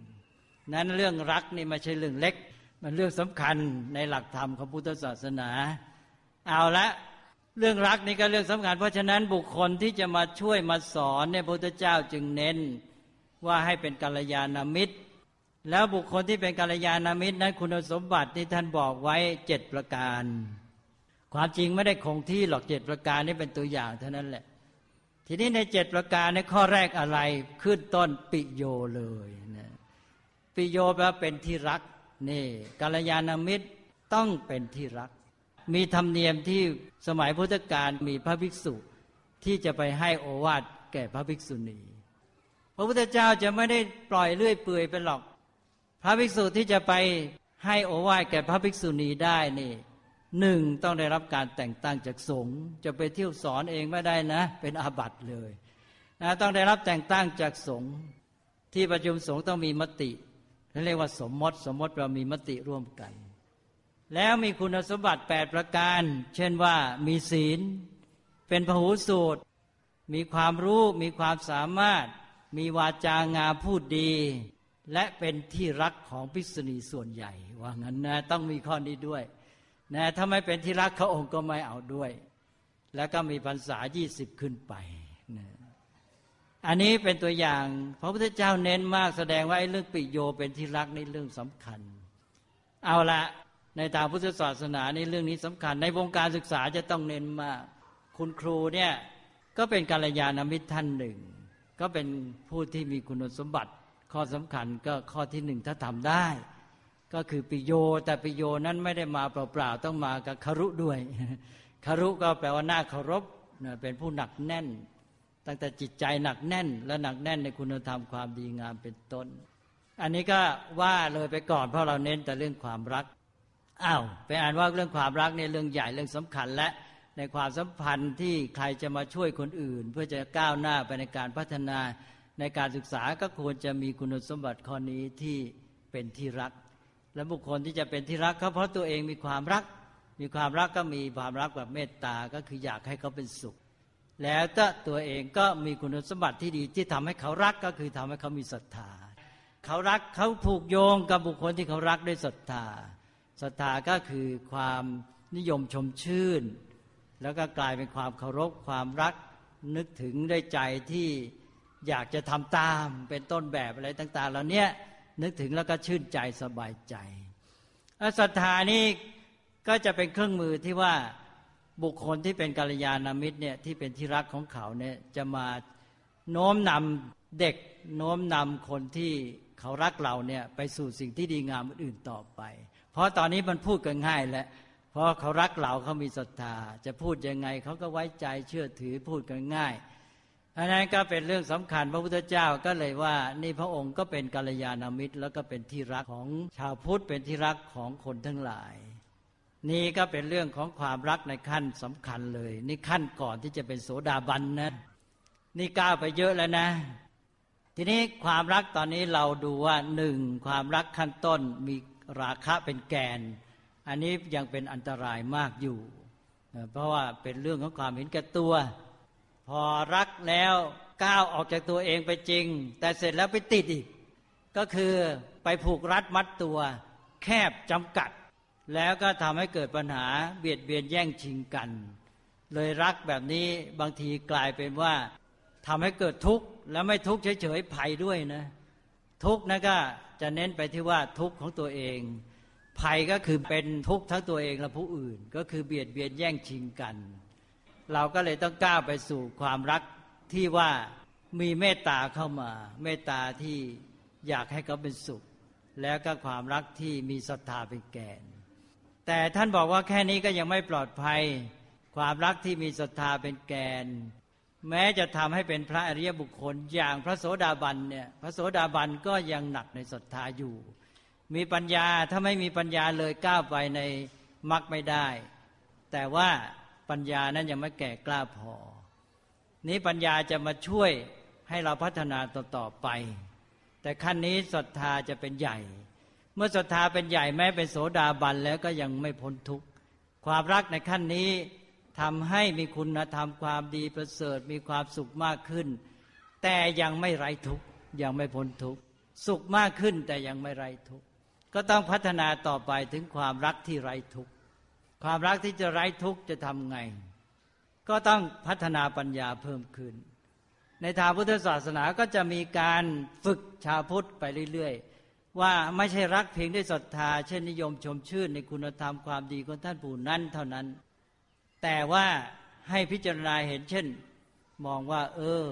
นั้นเรื่องรักนี่ไม่ใช่เรื่องเล็ก มันเรื่องสำคัญในหลักธรรมของพุทธศาสนา เอาละเรื่องรักนี่ก็เรื่องสำคัญ เพราะฉะนั้นบุคคลที่จะมาช่วยมาสอนเนี่ยพระพุทธเจ้าจึงเน้นว่าให้เป็นกัลยาณมิตร แล้วบุคคลที่เป็นกัลยาณมิตรนั้นคุณสมบัติที่ท่านบอกไว้เจ็ดประการ ความจริงไม่ได้คงที่หรอกเจ็ดประการนี่เป็นตัวอย่างเท่านั้นแหละ ทีนี้ในเจ็ดประการในข้อแรกอะไรขึ้นต้นปิโยเลยนะปิโยแปลว่าเป็นที่รักนี่กัลยาณมิตรต้องเป็นที่รัก มีธรรมเนียมที่สมัยพุทธกาลมีพระภิกษุที่จะไปให้โอวาทแก่พระภิกษุณี พระพุทธเจ้าจะไม่ได้ปล่อยเลื่อยเปื่อยไปหรอก พระภิกษุที่จะไปให้โอวาทแก่พระภิกษุณีได้นี่หนึ่งต้องได้รับการแต่งตั้งจากสงฆ์จะไปเที่ยวสอนเองไม่ได้นะ เป็นอาบัติเลยนะต้องได้รับแต่งตั้งจากสงฆ์ที่ประชุมสงฆ์ต้องมีมติเรียกว่าสมมติ สมมติเรามีมติร่วมกัน แล้วมีคุณสมบัติแปดประการ เช่นว่ามีศีล เป็นพหูสูตร มีความรู้ มีความสามารถ มีวาจางามพูดดี และเป็นที่รักของพิษณีส่วนใหญ่ ว่างั้นนะต้องมีข้อนี้ด้วยนะถ้าไม่เป็นที่รักเขาองค์ก็ไม่เอาด้วย แล้วก็มีพรรษายี่สิบขึ้นไปนะอันนี้เป็นตัวอย่างพระพุทธเจ้าเน้นมากแสดงว่าไอ้เรื่องปิโยเป็นที่รักนี่เรื่องสำคัญ เอาละในทางพุทธศาสนาในเรื่องนี้สำคัญ ในวงการศึกษาจะต้องเน้นมาก คุณครูเนี่ยก็เป็นกาลยานมิตรท่านหนึ่ง ก็เป็นผู้ที่มีคุณสมบัติ ข้อสำคัญก็ข้อที่หนึ่งถ้าทำได้ ก็คือปิโย แต่ปิโยนั้นไม่ได้มาเปล่าๆต้องมากับคารุด้วยคารุก็แปลว่าหน้าเคารพเป็นผู้หนักแน่น ตั้งแต่จิตใจหนักแน่น และหนักแน่นในคุณธรรมความดีงามเป็นต้น อันนี้ก็ว่าเลยไปก่อนเพราะเราเน้นแต่เรื่องความรักอ้าวไปอ่านว่าเรื่องความรักเนี่ยเรื่องใหญ่เรื่องสำคัญและในความสัมพันธ์ที่ใครจะมาช่วยคนอื่น เพื่อจะก้าวหน้าไปในการพัฒนา ในการศึกษาก็ควรจะมีคุณสมบัติข้อนี้ที่เป็นที่รัก และบุคคลที่จะเป็นที่รักเขาเพราะตัวเองมีความรัก มีความรักก็มีความรักแบบเมตตาก็คืออยากให้เขาเป็นสุข แล้วก็ตัวเองก็มีคุณสมบัติที่ดีที่ทำให้เขารักก็คือทำให้เขามีศรัทธาเขารักเขาผูกโยงกับบุคคลที่เขารักด้วยศรัทธาศรัทธาก็คือความนิยมชมชื่น แล้วก็กลายเป็นความเคารพความรักนึกถึงด้วยใจที่ อยากจะทำตามเป็นต้นแบบอะไรต่าง ๆ เหล่านี้นึกถึงแล้วก็ชื่นใจสบายใจศรัทธานี้ก็จะเป็นเครื่องมือที่ว่าบุคคลที่เป็นกัลยาณมิตรเนี่ยที่เป็นที่รักของเขาเนี่ยจะมาโน้มนำเด็กโน้มนำคนที่เขารักเราเนี่ยไปสู่สิ่งที่ดีงามอื่นต่อไป เพราะตอนนี้มันพูดกันง่ายแล้วเพราะเขารักเราเขามีศรัทธา จะพูดยังไงเขาก็ไว้ใจเชื่อถือพูดกันง่าย อันนั้นก็เป็นเรื่องสำคัญพระพุทธเจ้าก็เลยว่า นี่พระองค์ก็เป็นกัลยาณมิตร แล้วก็เป็นที่รักของชาวพุทธเป็นที่รักของคนทั้งหลาย นี่ก็เป็นเรื่องของความรักในขั้นสำคัญเลย นี่ขั้นก่อนที่จะเป็นโสดาบันนะ นี่ก้าวไปเยอะแล้วนะ ทีนี้ความรักตอนนี้เราดูว่าหนึ่งความรักขั้นต้นมีราคะเป็นแกน อันนี้ยังเป็นอันตรายมากอยู่ เพราะว่าเป็นเรื่องของความเห็นแก่ตัว พอรักแล้วก้าวออกจากตัวเองไปจริง แต่เสร็จแล้วไปติดอีก ก็คือไปผูกรัดมัดตัว แคบจำกัด แล้วก็ทำให้เกิดปัญหาเบียดเบียนแย่งชิงกัน เลยรักแบบนี้บางทีกลายเป็นว่าทำให้เกิดทุกข์แล้วไม่ทุกข์เฉยๆภัยด้วยนะทุกข์นะก็จะเน้นไปที่ว่าทุกข์ของตัวเอง ภัยก็คือเป็นทุกข์ทั้งตัวเองและผู้อื่น ก็คือเบียดเบียนแย่งชิงกัน เราก็เลยต้องก้าวไปสู่ความรักที่ว่ามีเมตตาเข้ามา เมตตาที่อยากให้เขาเป็นสุข แล้วก็ความรักที่มีศรัทธาเป็นแกน แต่ท่านบอกว่าแค่นี้ก็ยังไม่ปลอดภัย ความรักที่มีศรัทธาเป็นแกน แม้จะทำให้เป็นพระอริยบุคคล อย่างพระโสดาบันเนี่ยพระโสดาบันก็ยังหนักในศรัทธาอยู่ มีปัญญาถ้าไม่มีปัญญาเลยก้าวไปในมรรคไม่ได้ แต่ว่า ปัญญานั้นยังไม่แก่กล้าพอ นี้ปัญญาจะมาช่วยให้เราพัฒนาต่อต่อไป แต่ขั้นนี้ศรัทธาจะเป็นใหญ่ เมื่อศรัทธาเป็นใหญ่แม้เป็นโสดาบันแล้วก็ยังไม่พ้นทุกข์ความรักในขั้นนี้ทำให้มีคุณธรรมความดีประเสริฐมีความสุขมากขึ้น แต่ยังไม่ไร้ทุกข์ยังไม่พ้นทุกข์สุขมากขึ้นแต่ยังไม่ไร้ทุกข์ก็ต้องพัฒนาต่อไปถึงความรักที่ไร้ทุกข์ ความรักที่จะไร้ทุกข์จะทำไง ก็ต้องพัฒนาปัญญาเพิ่มขึ้น ในทางพุทธศาสนาก็จะมีการฝึกชาวพุทธไปเรื่อย ๆ ว่าไม่ใช่รักเพียงด้วยศรัทธา เช่นนิยมชมชื่นในคุณธรรมความดีของท่านผู้นั้นเท่านั้น แต่ว่าให้พิจารณาเห็นเช่น มองว่า เออ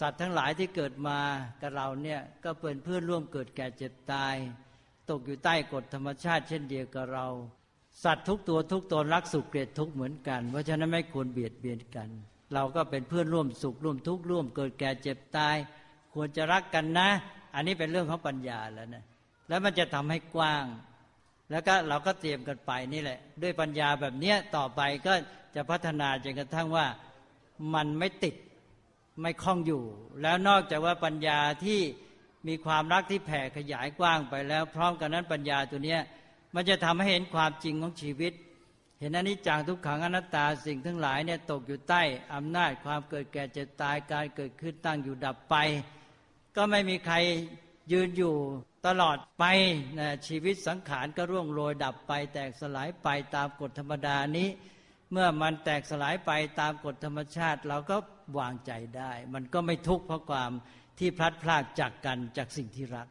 สัตว์ทั้งหลายที่เกิดมากับเราเนี่ยก็เป็นเพื่อนร่วมเกิดแก่เจ็บตาย ตกอยู่ใต้กฎธรรมชาติ เช่นเดียวกับเรา สัตว์ทุกตัวทุกตนรักสุขเกลียดทุกเหมือนกัน เพราะฉะนั้นไม่ควรเบียดเบียนกัน เราก็เป็นเพื่อนร่วมสุขร่วมทุกข์ร่วมเกิดแก่เจ็บตาย ควรจะรักกันนะ อันนี้เป็นเรื่องของปัญญาแล้วนะแล้วมันจะทำให้กว้าง แล้วก็เราก็เตรียมกันไปนี่แหละ ด้วยปัญญาแบบเนี้ยต่อไปก็จะพัฒนาจนกระทั่งว่ามันไม่ติดไม่คล้องอยู่ แล้วนอกจากว่าปัญญาที่มีความรักที่แผ่ขยายกว้างไปแล้ว พร้อมกันนั้นปัญญาตัวเนี้ย มันจะทำให้เห็นความจริงของชีวิต เห็นอนิจจังทุกขังอนัตตาสิ่งทั้งหลายเนี่ยตกอยู่ใต้อำนาจความเกิดแก่เจ็บตายการเกิดขึ้นตั้งอยู่ดับไป ก็ไม่มีใครยืนอยู่ตลอดไปนะชีวิตสังขารก็ร่วงโรยดับไป แตกสลายไปตามกฎธรรมดานี้ เมื่อมันแตกสลายไปตามกฎธรรมชาติ เราก็วางใจได้ มันก็ไม่ทุกข์เพราะความที่พลัดพรากจากกันจากสิ่งที่รัก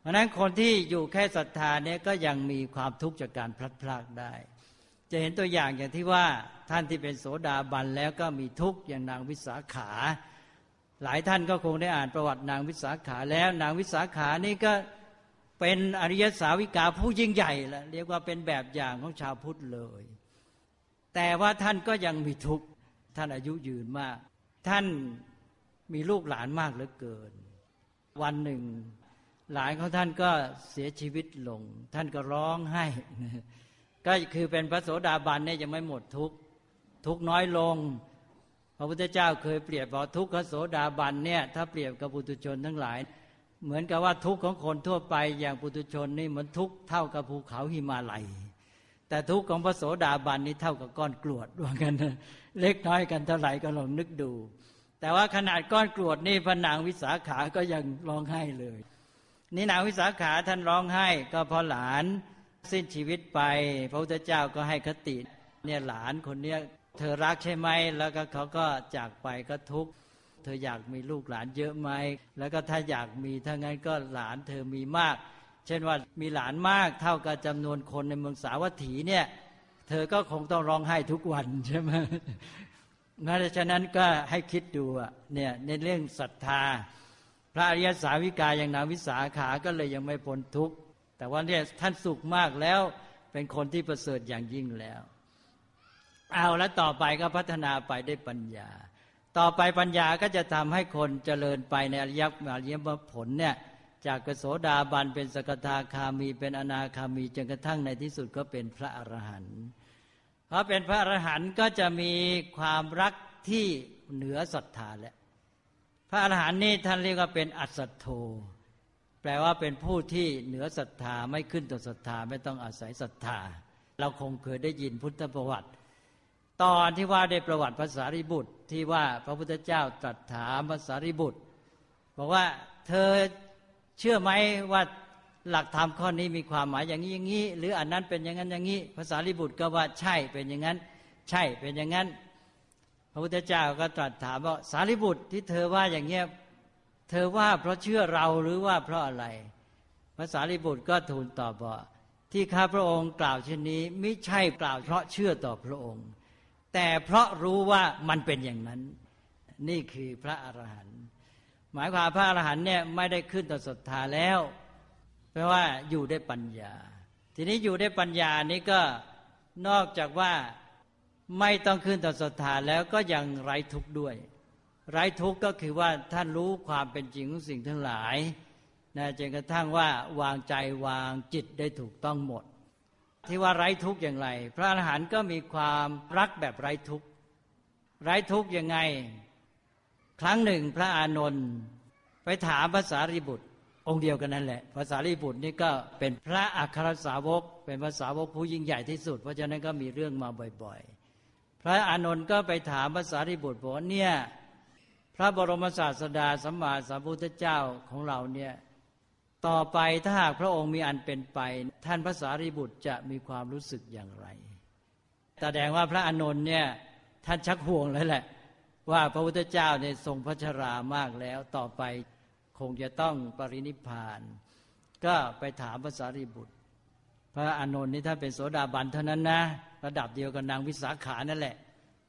เพราะนั้นคนที่อยู่แค่ศรัทธาเนี่ยก็ยังมีความทุกข์จากการพลัดพรากได้ จะเห็นตัวอย่างอย่างที่ว่าท่านที่เป็นโสดาบันแล้วก็มีทุกข์อย่างนางวิสาขา หลายท่านก็คงได้อ่านประวัตินางวิสาขาแล้ว นางวิสาขานี่ก็เป็นอริยสาวิกาผู้ยิ่งใหญ่ละเรียกว่าเป็นแบบอย่างของชาวพุทธเลย แต่ว่าท่านก็ยังมีทุกข์ท่านอายุยืนมาก ท่านมีลูกหลานมากเหลือเกิน วันหนึ่ง หลานของท่านก็เสียชีวิตลง ท่านก็ร้องไห้ ก็คือเป็นพระโสดาบันเนี่ยยังไม่หมดทุกทุกน้อยลง พระพุทธเจ้าเคยเปรียบบอกทุกขโสดาบันเนี่ยถ้าเปรียบกับปุถุชนทั้งหลาย เหมือนกับว่าทุกข์ของคนทั่วไปอย่างปุถุชนนี่เหมือนทุกข์เท่ากับภูเขาหิมาลัย แต่ทุกข์ของพระโสดาบันนี่เท่ากับก้อนกรวดว่ากันเล็กน้อยกันเท่าไหร่ก็ลองนึกดู แต่ว่าขนาดก้อนกรวดนี่พระนางวิสาขาก็ยังร้องไห้เลย นี่นางวิสาขาท่านร้องไห้ก็พอหลานสิ้นชีวิตไป พระพุทธเจ้าก็ให้คติ เนี่ยหลานคนเนี้ยเธอรักใช่ไหมแล้วก็เขาก็จากไปก็ทุกข์เธออยากมีลูกหลานเยอะไหมแล้วก็ถ้าอยากมีถ้างั้นก็หลานเธอมีมาก เช่นว่ามีหลานมากเท่ากับจำนวนคนในเมืองสาวัตถีเนี่ย เธอก็คงต้องร้องไห้ทุกวันใช่ไหมงั้นฉะนั้นก็ให้คิดดูเนี่ยในเรื่องศรัทธา พระอริยสาวิกาอย่างนางวิสาขาก็เลยยังไม่พ้นทุกข์แต่ว่าเนี่ยท่านสุขมากแล้วเป็นคนที่ประเสริฐอย่างยิ่งแล้ว เอาแล้วต่อไปก็พัฒนาไปได้ปัญญา ต่อไปปัญญาก็จะทำให้คนเจริญไปในอริยอริยผลเนี่ยจากกโสดาบันเป็นสกทาคามีเป็นอนาคามีจนกระทั่งในที่สุดก็เป็นพระอรหันต์เพราะเป็นพระอรหันต์ก็จะมีความรักที่เหนือศรัทธาแล้ว พระอรหันต์นี่ท่านเรียกว่าเป็นอัศโธแปลว่าเป็นผู้ที่เหนือศรัทธาไม่ขึ้นต่อศรัทธาไม่ต้องอาศัยศรัทธา เราคงเคยได้ยินพุทธประวัติ ตอนที่ว่าได้ประวัติภาษาริบุตร ที่ว่าพระพุทธเจ้าตรัสถามภาษาริบุตรบอกว่าเธอเชื่อไหมว่าหลักธรรมข้อนี้มีความหมายอย่างนี้อย่างนี้ หรืออันนั้นเป็นอย่างนั้นอย่างนี้ภาษาริบุตรก็ว่าใช่เป็นอย่างนั้น ใช่เป็นอย่างนั้น พระพุทธเจ้าก็ตรัสถามว่าสารีบุตรที่เธอว่าอย่างเงี้ยเธอว่าเพราะเชื่อเราหรือว่าเพราะอะไรภาษาลิบุตรก็ทูลตอบว่าที่ข้าพระองค์กล่าวเช่นนี้ไม่ใช่กล่าวเพราะเชื่อต่อพระองค์ แต่เพราะรู้ว่ามันเป็นอย่างนั้น นี่คือพระอรหันต์หมายความพระอรหันต์เนี่ยไม่ได้ขึ้นต่อศรัทธาแล้วแปลว่าอยู่ได้ปัญญา ทีนี้อยู่ได้ปัญญานี้ก็นอกจากว่า ไม่ต้องขึ้นต่อศรัทธาแล้วก็ยังไร้ทุกข์ด้วย ไร้ทุกข์ก็คือว่าท่านรู้ความเป็นจริงของสิ่งทั้งหลายนะจนกระทั่งว่าวางใจวางจิตได้ถูกต้องหมด ที่ว่าไร้ทุกข์อย่างไร พระอรหันต์ก็มีความรักแบบไร้ทุกข์ไร้ทุกข์ยังไง ครั้งหนึ่งพระอานนท์ไปถามภาษาริบุตร องค์เดียวกันนั่นแหละภาษาริบุตรนี่ก็เป็นพระอัครสาวก เป็นภาษาวกผู้ยิ่งใหญ่ที่สุด เพราะฉะนั้นก็มีเรื่องมาบ่อยๆ พระอานนท์ก็ไปถามภาษาริบุตรบอกเนี่ยพระบรมศาสดาสัมมาสัมพุทธเจ้าของเราเนี่ยต่อไปถ้าหากพระองค์มีอันเป็นไป ท่านพระสารีบุตรจะมีความรู้สึกอย่างไรแสดงว่าพระอานนท์เนี่ยท่านชักห่วงเลยแหละ ว่าพระพุทธเจ้าเนี่ยทรงพระชรามากแล้วต่อไปคงจะต้องปรินิพาน ก็ไปถามพระสารีบุตร พระอานนท์นี่ถ้าเป็นโสดาบันเท่านั้นนะระดับเดียวกับนางวิสาขานั่นแหละ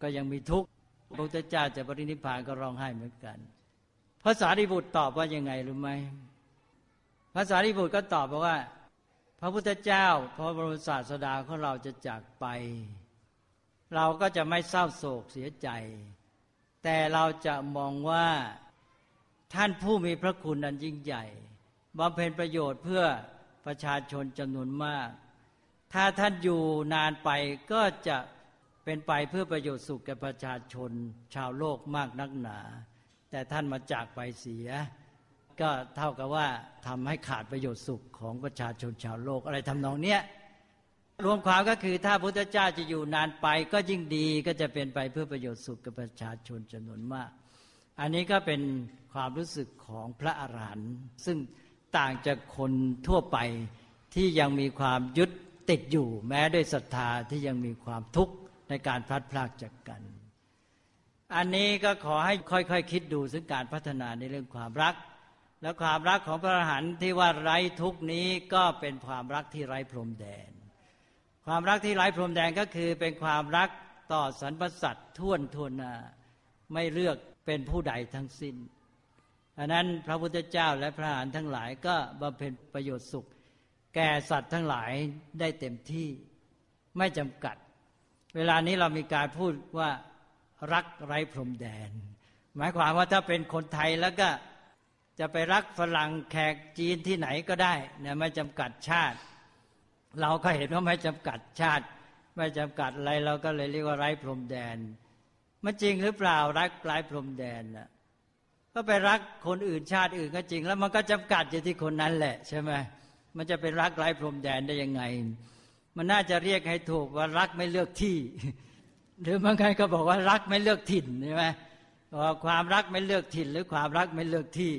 ก็ยังมีทุกข์พระพุทธเจ้าจะปรินิพพานก็ร้องไห้เหมือนกันภาษาริบุตรตอบว่ายังไงรู้ไหมภาษาริบุตรก็ตอบว่า พระพุทธเจ้า พระบรมศาสดาของเราจะจากไป เราก็จะไม่เศร้าโศกเสียใจ แต่เราจะมองว่าท่านผู้มีพระคุณอันยิ่งใหญ่บำเพ็ญประโยชน์เพื่อ ประชาชนจำนวนมาก ถ้าท่านอยู่นานไปก็จะเป็นไปเพื่อประโยชน์สุขแก่ประชาชนชาวโลกมากนักหนา แต่ท่านมาจากไปเสีย ก็เท่ากับว่าทำให้ขาดประโยชน์สุขของประชาชนชาวโลกอะไรทำนองเนี้ยรวมความก็คือถ้าพุทธเจ้าจะอยู่นานไปก็ยิ่งดีก็จะเป็นไปเพื่อประโยชน์สุขกับประชาชนจำนวนมาก อันนี้ก็เป็นความรู้สึกของพระอรหันต์ซึ่ง ต่างจากคนทั่วไปที่ยังมีความยึดติดอยู่ แม้ด้วยศรัทธาที่ยังมีความทุกข์ในการพลัดพรากจากกัน อันนี้ก็ขอให้ค่อยๆคคิดดูซึ่งการพัฒนาในเรื่องความรัก และความรักของพระอรหันต์ที่ว่าไร้ทุกนี้ก็เป็นความรักที่ไร้พรมแดน ความรักที่ไร้พรมแดนก็คือเป็นความรักต่อสรรพสัตว์ท่วนทวนาไม่เลือกเป็นผู้ใดทั้งสิ้น อันนั้นพระพุทธเจ้าและพระอรหันต์ทั้งหลายก็บำเพ็ญประโยชน์สุข แก่สัตว์ทั้งหลายได้เต็มที่ไม่จำกัด เวลานี้เรามีการพูดว่ารักไร้พรมแดน หมายความว่าถ้าเป็นคนไทยแล้วก็จะไปรักฝรั่งแขกจีนที่ไหนก็ได้เนี่ยไม่จำกัดชาติ เราก็เห็นว่าไม่จำกัดชาติ ไม่จำกัดอะไรเราก็เลยเรียกว่าไร้พรมแดนมันจริงหรือเปล่ารักไร้พรมแดนนะ ก็ไปรักคนอื่นชาติอื่นก็จริง แล้วมันก็จำกัดอยู่ที่คนนั้นแหละใช่ไหมมันจะเป็นรักไร้พรมแดนได้ยังไง มันน่าจะเรียกให้ถูกว่ารักไม่เลือกที่ หรือบางครก็บอกว่ารักไม่เลือกถิ่นใช่ไหมว่าความรักไม่เลือกถิ่น หรือความรักไม่เลือกที่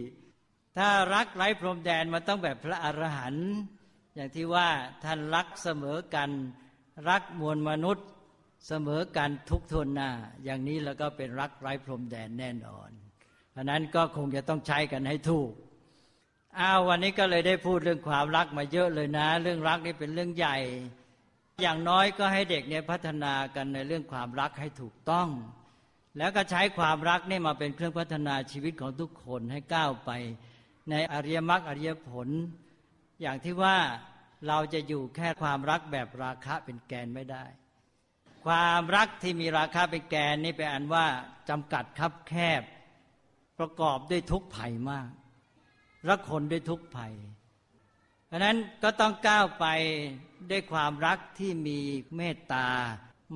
ถ้ารักไร้พรมแดนมันต้องแบบพระอรหันต์อย่างที่ว่าท่านรักเสมอกัน รักมวลมนุษย์เสมอกันทุกทนหน้า อย่างนี้แล้วก็เป็นรักไร้พรมแดนแน่นอน เพราะนั้นก็คงจะต้องใช้กันให้ถูกอ้าววันนี้ก็เลยได้พูดเรื่องความรักมาเยอะเลยนะ เรื่องรักนี่เป็นเรื่องใหญ่ อย่างน้อยก็ให้เด็กเนี่ยพัฒนากันในเรื่องความรักให้ถูกต้อง แล้วก็ใช้ความรักนี่มาเป็นเครื่องพัฒนาชีวิตของทุกคนให้ก้าวไป ในอริยมรรคอริยผล อย่างที่ว่าเราจะอยู่แค่ความรักแบบราคะเป็นแกนไม่ได้ ความรักที่มีราคาเป็นแกนนี่เป็นอันว่าจำกัดคับแคบ ประกอบด้วยทุกข์ภัยมากรักคนด้วยทุกข์ภัย เพราะนั้นก็ต้องก้าวไปด้วยความรักที่มีเมตตา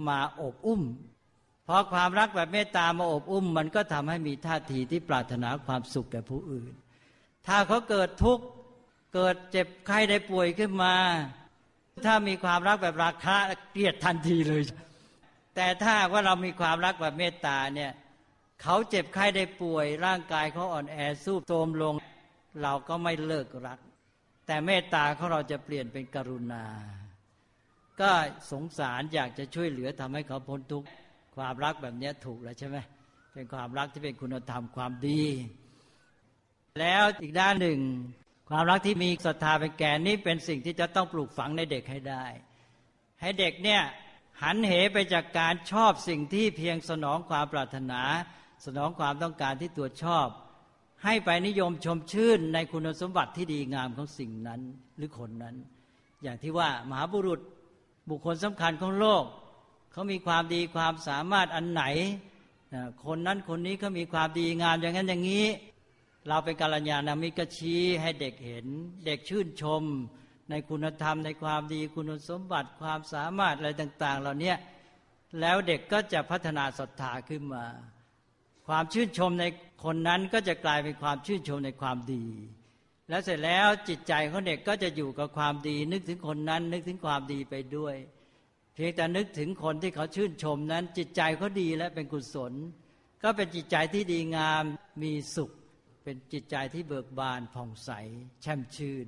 มาอบอุ้มพอความรักแบบเมตตามาอบอุ้ม มันก็ทำให้มีท่าทีที่ปรารถนาความสุขแก่ผู้อื่น ถ้าเขาเกิดทุกข์เกิดเจ็บไข้ได้ป่วยขึ้นมา ถ้ามีความรักแบบราคะเกลียดทันทีเลย แต่ถ้าว่าเรามีความรักแบบเมตตาเนี่ย เขาเจ็บไข้ได้ป่วย ร่างกายเขาอ่อนแอสู้โทมลง เราก็ไม่เลิกรัก แต่เมตตาของเราจะเปลี่ยนเป็นกรุณา ก็สงสารอยากจะช่วยเหลือทำให้เขาพ้นทุกข์ความรักแบบนี้ถูกแล้วใช่ไหมเป็นความรักที่เป็นคุณธรรมความดี แล้วอีกด้านหนึ่ง ความรักที่มีศรัทธาเป็นแกนนี้เป็นสิ่งที่จะต้องปลูกฝังในเด็กให้ได้ ให้เด็กเนี่ยหันเหไปจากการชอบสิ่งที่เพียงสนองความปรารถนา สนองความต้องการที่ตัวชอบ ให้ไปนิยมชมชื่นในคุณสมบัติที่ดีงามของสิ่งนั้นหรือคนนั้น อย่างที่ว่ามหาบุรุษบุคคลสำคัญของโลก เขามีความดีความสามารถอันไหน คนนั้นคนนี้เขามีความดีงามอย่างนั้นอย่างนี้ เราเป็นกัลยาณมิกชี้ให้เด็กเห็น เด็กชื่นชมในคุณธรรมในความดีคุณสมบัติความสามารถอะไรต่าง ๆ เหล่านี้แล้วเด็กก็จะพัฒนาศรัทธาขึ้นมา ความชื่นชมในคนนั้นก็จะกลายเป็นความชื่นชมในความดี แล้วเสร็จแล้วจิตใจของเด็กก็จะอยู่กับความดี นึกถึงคนนั้น นึกถึงความดีไปด้วย เพียงแต่นึกถึงคนที่เขาชื่นชมนั้น จิตใจเขาดีและเป็นกุศล ก็เป็นจิตใจที่ดีงามมีสุข เป็นจิตใจที่เบิกบานผ่องใส แช่มชื่น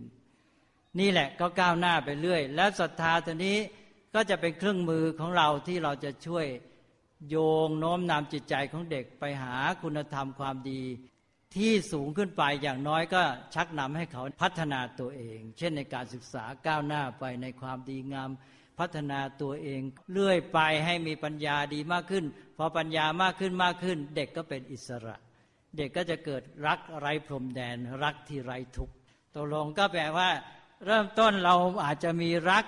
นี่แหละก็ก้าวหน้าไปเรื่อย แล้วศรัทธาตัวนี้ก็จะเป็นเครื่องมือของเราที่เราจะช่วย โยงโน้มนำจิตใจของเด็กไปหาคุณธรรมความดี ที่สูงขึ้นไปอย่างน้อยก็ชักนำให้เขาพัฒนาตัวเอง เช่นในการศึกษาก้าวหน้าไปในความดีงามพัฒนาตัวเองเลื่อยไปให้มีปัญญาดีมากขึ้น พอปัญญามากขึ้นมากขึ้น เด็กก็เป็นอิสระ เด็กก็จะเกิดรักไร้พรมแดน รักที่ไร้ทุกข์ตกลงก็แปลว่า เริ่มต้นเราอาจจะมีรัก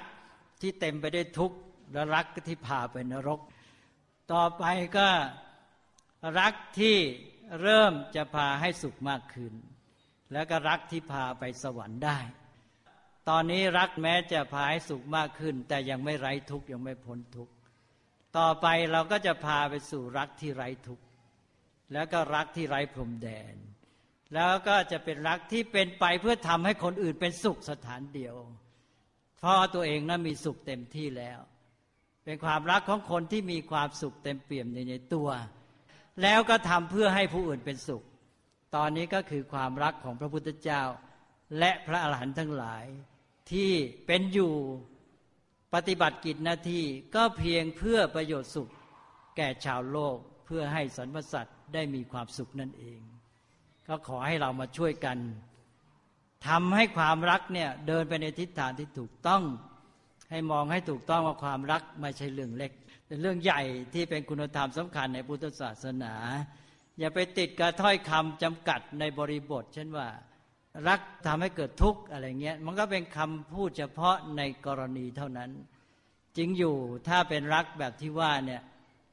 ที่เต็มไปด้วยทุกข์และรักที่พาไปนรก ต่อไปก็รักที่เริ่มจะพาให้สุขมากขึ้น แล้วก็รักที่พาไปสวรรค์ได้ ตอนนี้รักแม้จะพาให้สุขมากขึ้น แต่ยังไม่ไร้ทุกข์ยังไม่พ้นทุกข์ต่อไปเราก็จะพาไปสู่รักที่ไร้ทุกข์แล้วก็รักที่ไร้พรมแดน แล้วก็จะเป็นรักที่เป็นไปเพื่อทำให้คนอื่นเป็นสุขสถานเดียว เพราะตัวเองนั้นมีสุขเต็มที่แล้ว เป็นความรักของคนที่มีความสุขเต็มเปี่ยมในในตัว แล้วก็ทำเพื่อให้ผู้อื่นเป็นสุข ตอนนี้ก็คือความรักของพระพุทธเจ้า และพระอรหันต์ทั้งหลาย ที่เป็นอยู่ปฏิบัติกิจหน้าที่ก็เพียงเพื่อประโยชน์สุข แก่ชาวโลกเพื่อให้สรรพสัตว์ได้มีความสุขนั่นเอง ก็ขอให้เรามาช่วยกันทำให้ความรักเนี่ยเดินไปในทิศทางที่ถูกต้อง ให้มองให้ถูกต้องว่าความรักไม่ใช่เรื่องเล็ก เป็นเรื่องใหญ่ที่เป็นคุณธรรมสำคัญในพุทธศาสนา อย่าไปติดกับถ้อยคำจำกัดในบริบท เช่นว่ารักทำให้เกิดทุกข์อะไรเงี้ยมันก็เป็นคำพูดเฉพาะในกรณีเท่านั้น จริงอยู่ถ้าเป็นรักแบบที่ว่าเนี่ย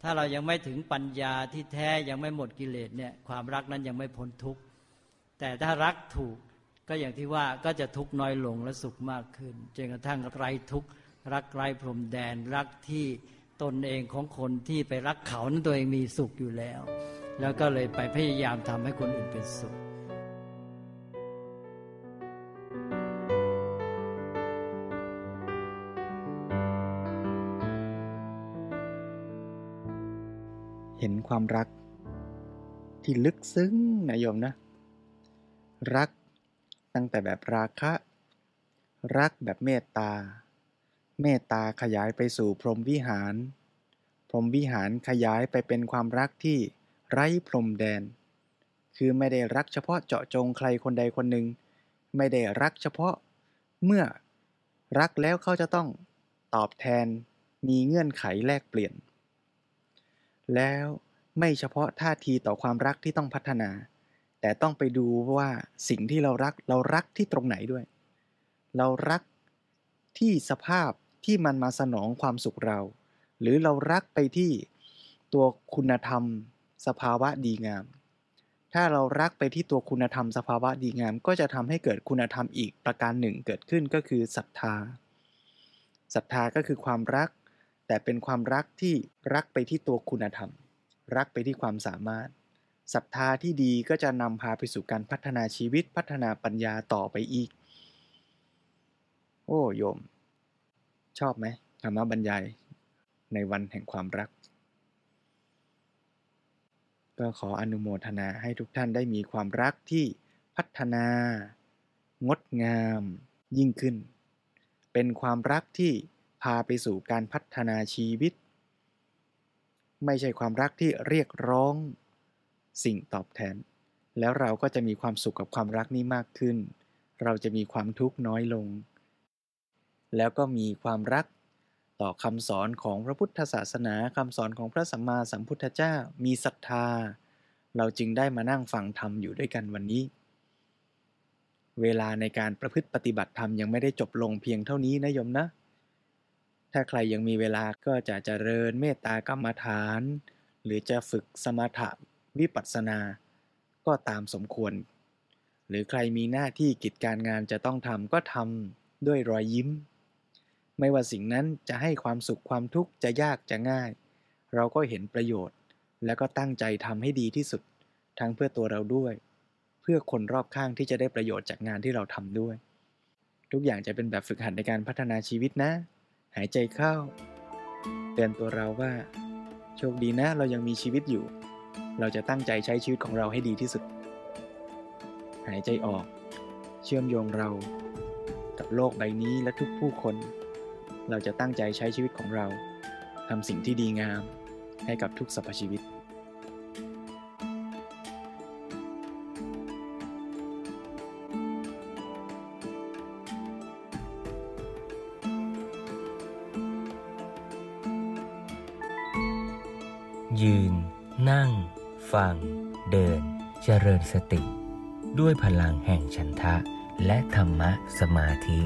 ถ้าเรายังไม่ถึงปัญญาที่แท้ยังไม่หมดกิเลสเนี่ยความรักนั้นยังไม่พ้นทุกข์แต่ถ้ารักถูกก็อย่างที่ว่าก็จะทุกข์น้อยลงและสุขมากขึ้นจนกระทั่งไร้ทุกข์ รักไร้พรมแดนรักที่ตนเองของคนที่ไปรักเขานั้นตัวเองมีสุขอยู่แล้ว แล้วก็เลยไปพยายามทำให้คนอื่นเป็นสุขเห็นความรักที่ลึกซึ้งนะโยมนะ รักตั้งแต่แบบราคะ รักแบบเมตตา เมตตาขยายไปสู่พรหมวิหาร พรหมวิหารขยายไปเป็นความรักที่ไร้พรมแดน คือไม่ได้รักเฉพาะเจาะจงใครคนใดคนหนึ่ง ไม่ได้รักเฉพาะเมื่อรักแล้วเขาจะต้องตอบแทนมีเงื่อนไขแลกเปลี่ยน แล้วไม่เฉพาะท่าทีต่อความรักที่ต้องพัฒนา แต่ต้องไปดูว่าสิ่งที่เรารักเรารักที่ตรงไหนด้วย เรารักที่สภาพ ที่มันมาสนองความสุขเรา หรือเรารักไปที่ตัวคุณธรรม สภาวะดีงาม ถ้าเรารักไปที่ตัวคุณธรรมสภาวะดีงาม ก็จะทำให้เกิดคุณธรรมอีกประการหนึ่งเกิดขึ้นก็คือศรัทธาศรัทธาก็คือความรัก แต่เป็นความรักที่รักไปที่ตัวคุณธรรม รักไปที่ความสามารถศรัทธาที่ดีก็จะนำพาไปสู่การพัฒนาชีวิตพัฒนาปัญญาต่อไปอีก โอ้โยม ชอบไหมธรรมบรรยายในวันแห่งความรัก ก็ขออนุโมทนาให้ทุกท่านได้มีความรักที่พัฒนา งดงาม ยิ่งขึ้น เป็นความรักที่พาไปสู่การพัฒนาชีวิต ไม่ใช่ความรักที่เรียกร้อง สิ่งตอบแทน แล้วเราก็จะมีความสุขกับความรักนี้มากขึ้น เราจะมีความทุกข์น้อยลง แล้วก็มีความรักต่อคำสอนของพระพุทธศาสนาคำสอนของพระสัมมาสัมพุทธเจ้า มีศรัทธา เราจึงได้มานั่งฟังธรรมอยู่ด้วยกันวันนี้ เวลาในการประพฤติปฏิบัติธรรมยังไม่ได้จบลงเพียงเท่านี้นะโยมนะ ถ้าใครยังมีเวลาก็จะเจริญเมตตากรรมฐาน หรือจะฝึกสมถะวิปัสสนา ก็ตามสมควร หรือใครมีหน้าที่กิจการงานจะต้องทำก็ทำด้วยรอยยิ้ม ไม่ว่าสิ่งนั้นจะให้ความสุขความทุกข์จะยากจะง่าย เราก็เห็นประโยชน์ แล้วก็ตั้งใจทำให้ดีที่สุด ทั้งเพื่อตัวเราด้วย เพื่อคนรอบข้างที่จะได้ประโยชน์จากงานที่เราทำด้วย ทุกอย่างจะเป็นแบบฝึกหัดในการพัฒนาชีวิตนะ หายใจเข้า เตือนตัวเราว่า โชคดีนะเรายังมีชีวิตอยู่ เราจะตั้งใจใช้ชีวิตของเราให้ดีที่สุด หายใจออก เชื่อมโยงเรากับโลกใบนี้และทุกผู้คน เราจะตั้งใจใช้ชีวิตของเราทำสิ่งที่ดีงามให้กับทุกสรรพชีวิต ยืน นั่ง ฟัง เดิน เจริญสติ ด้วยพลังแห่งฉันทะ และธรรมะสมาธิ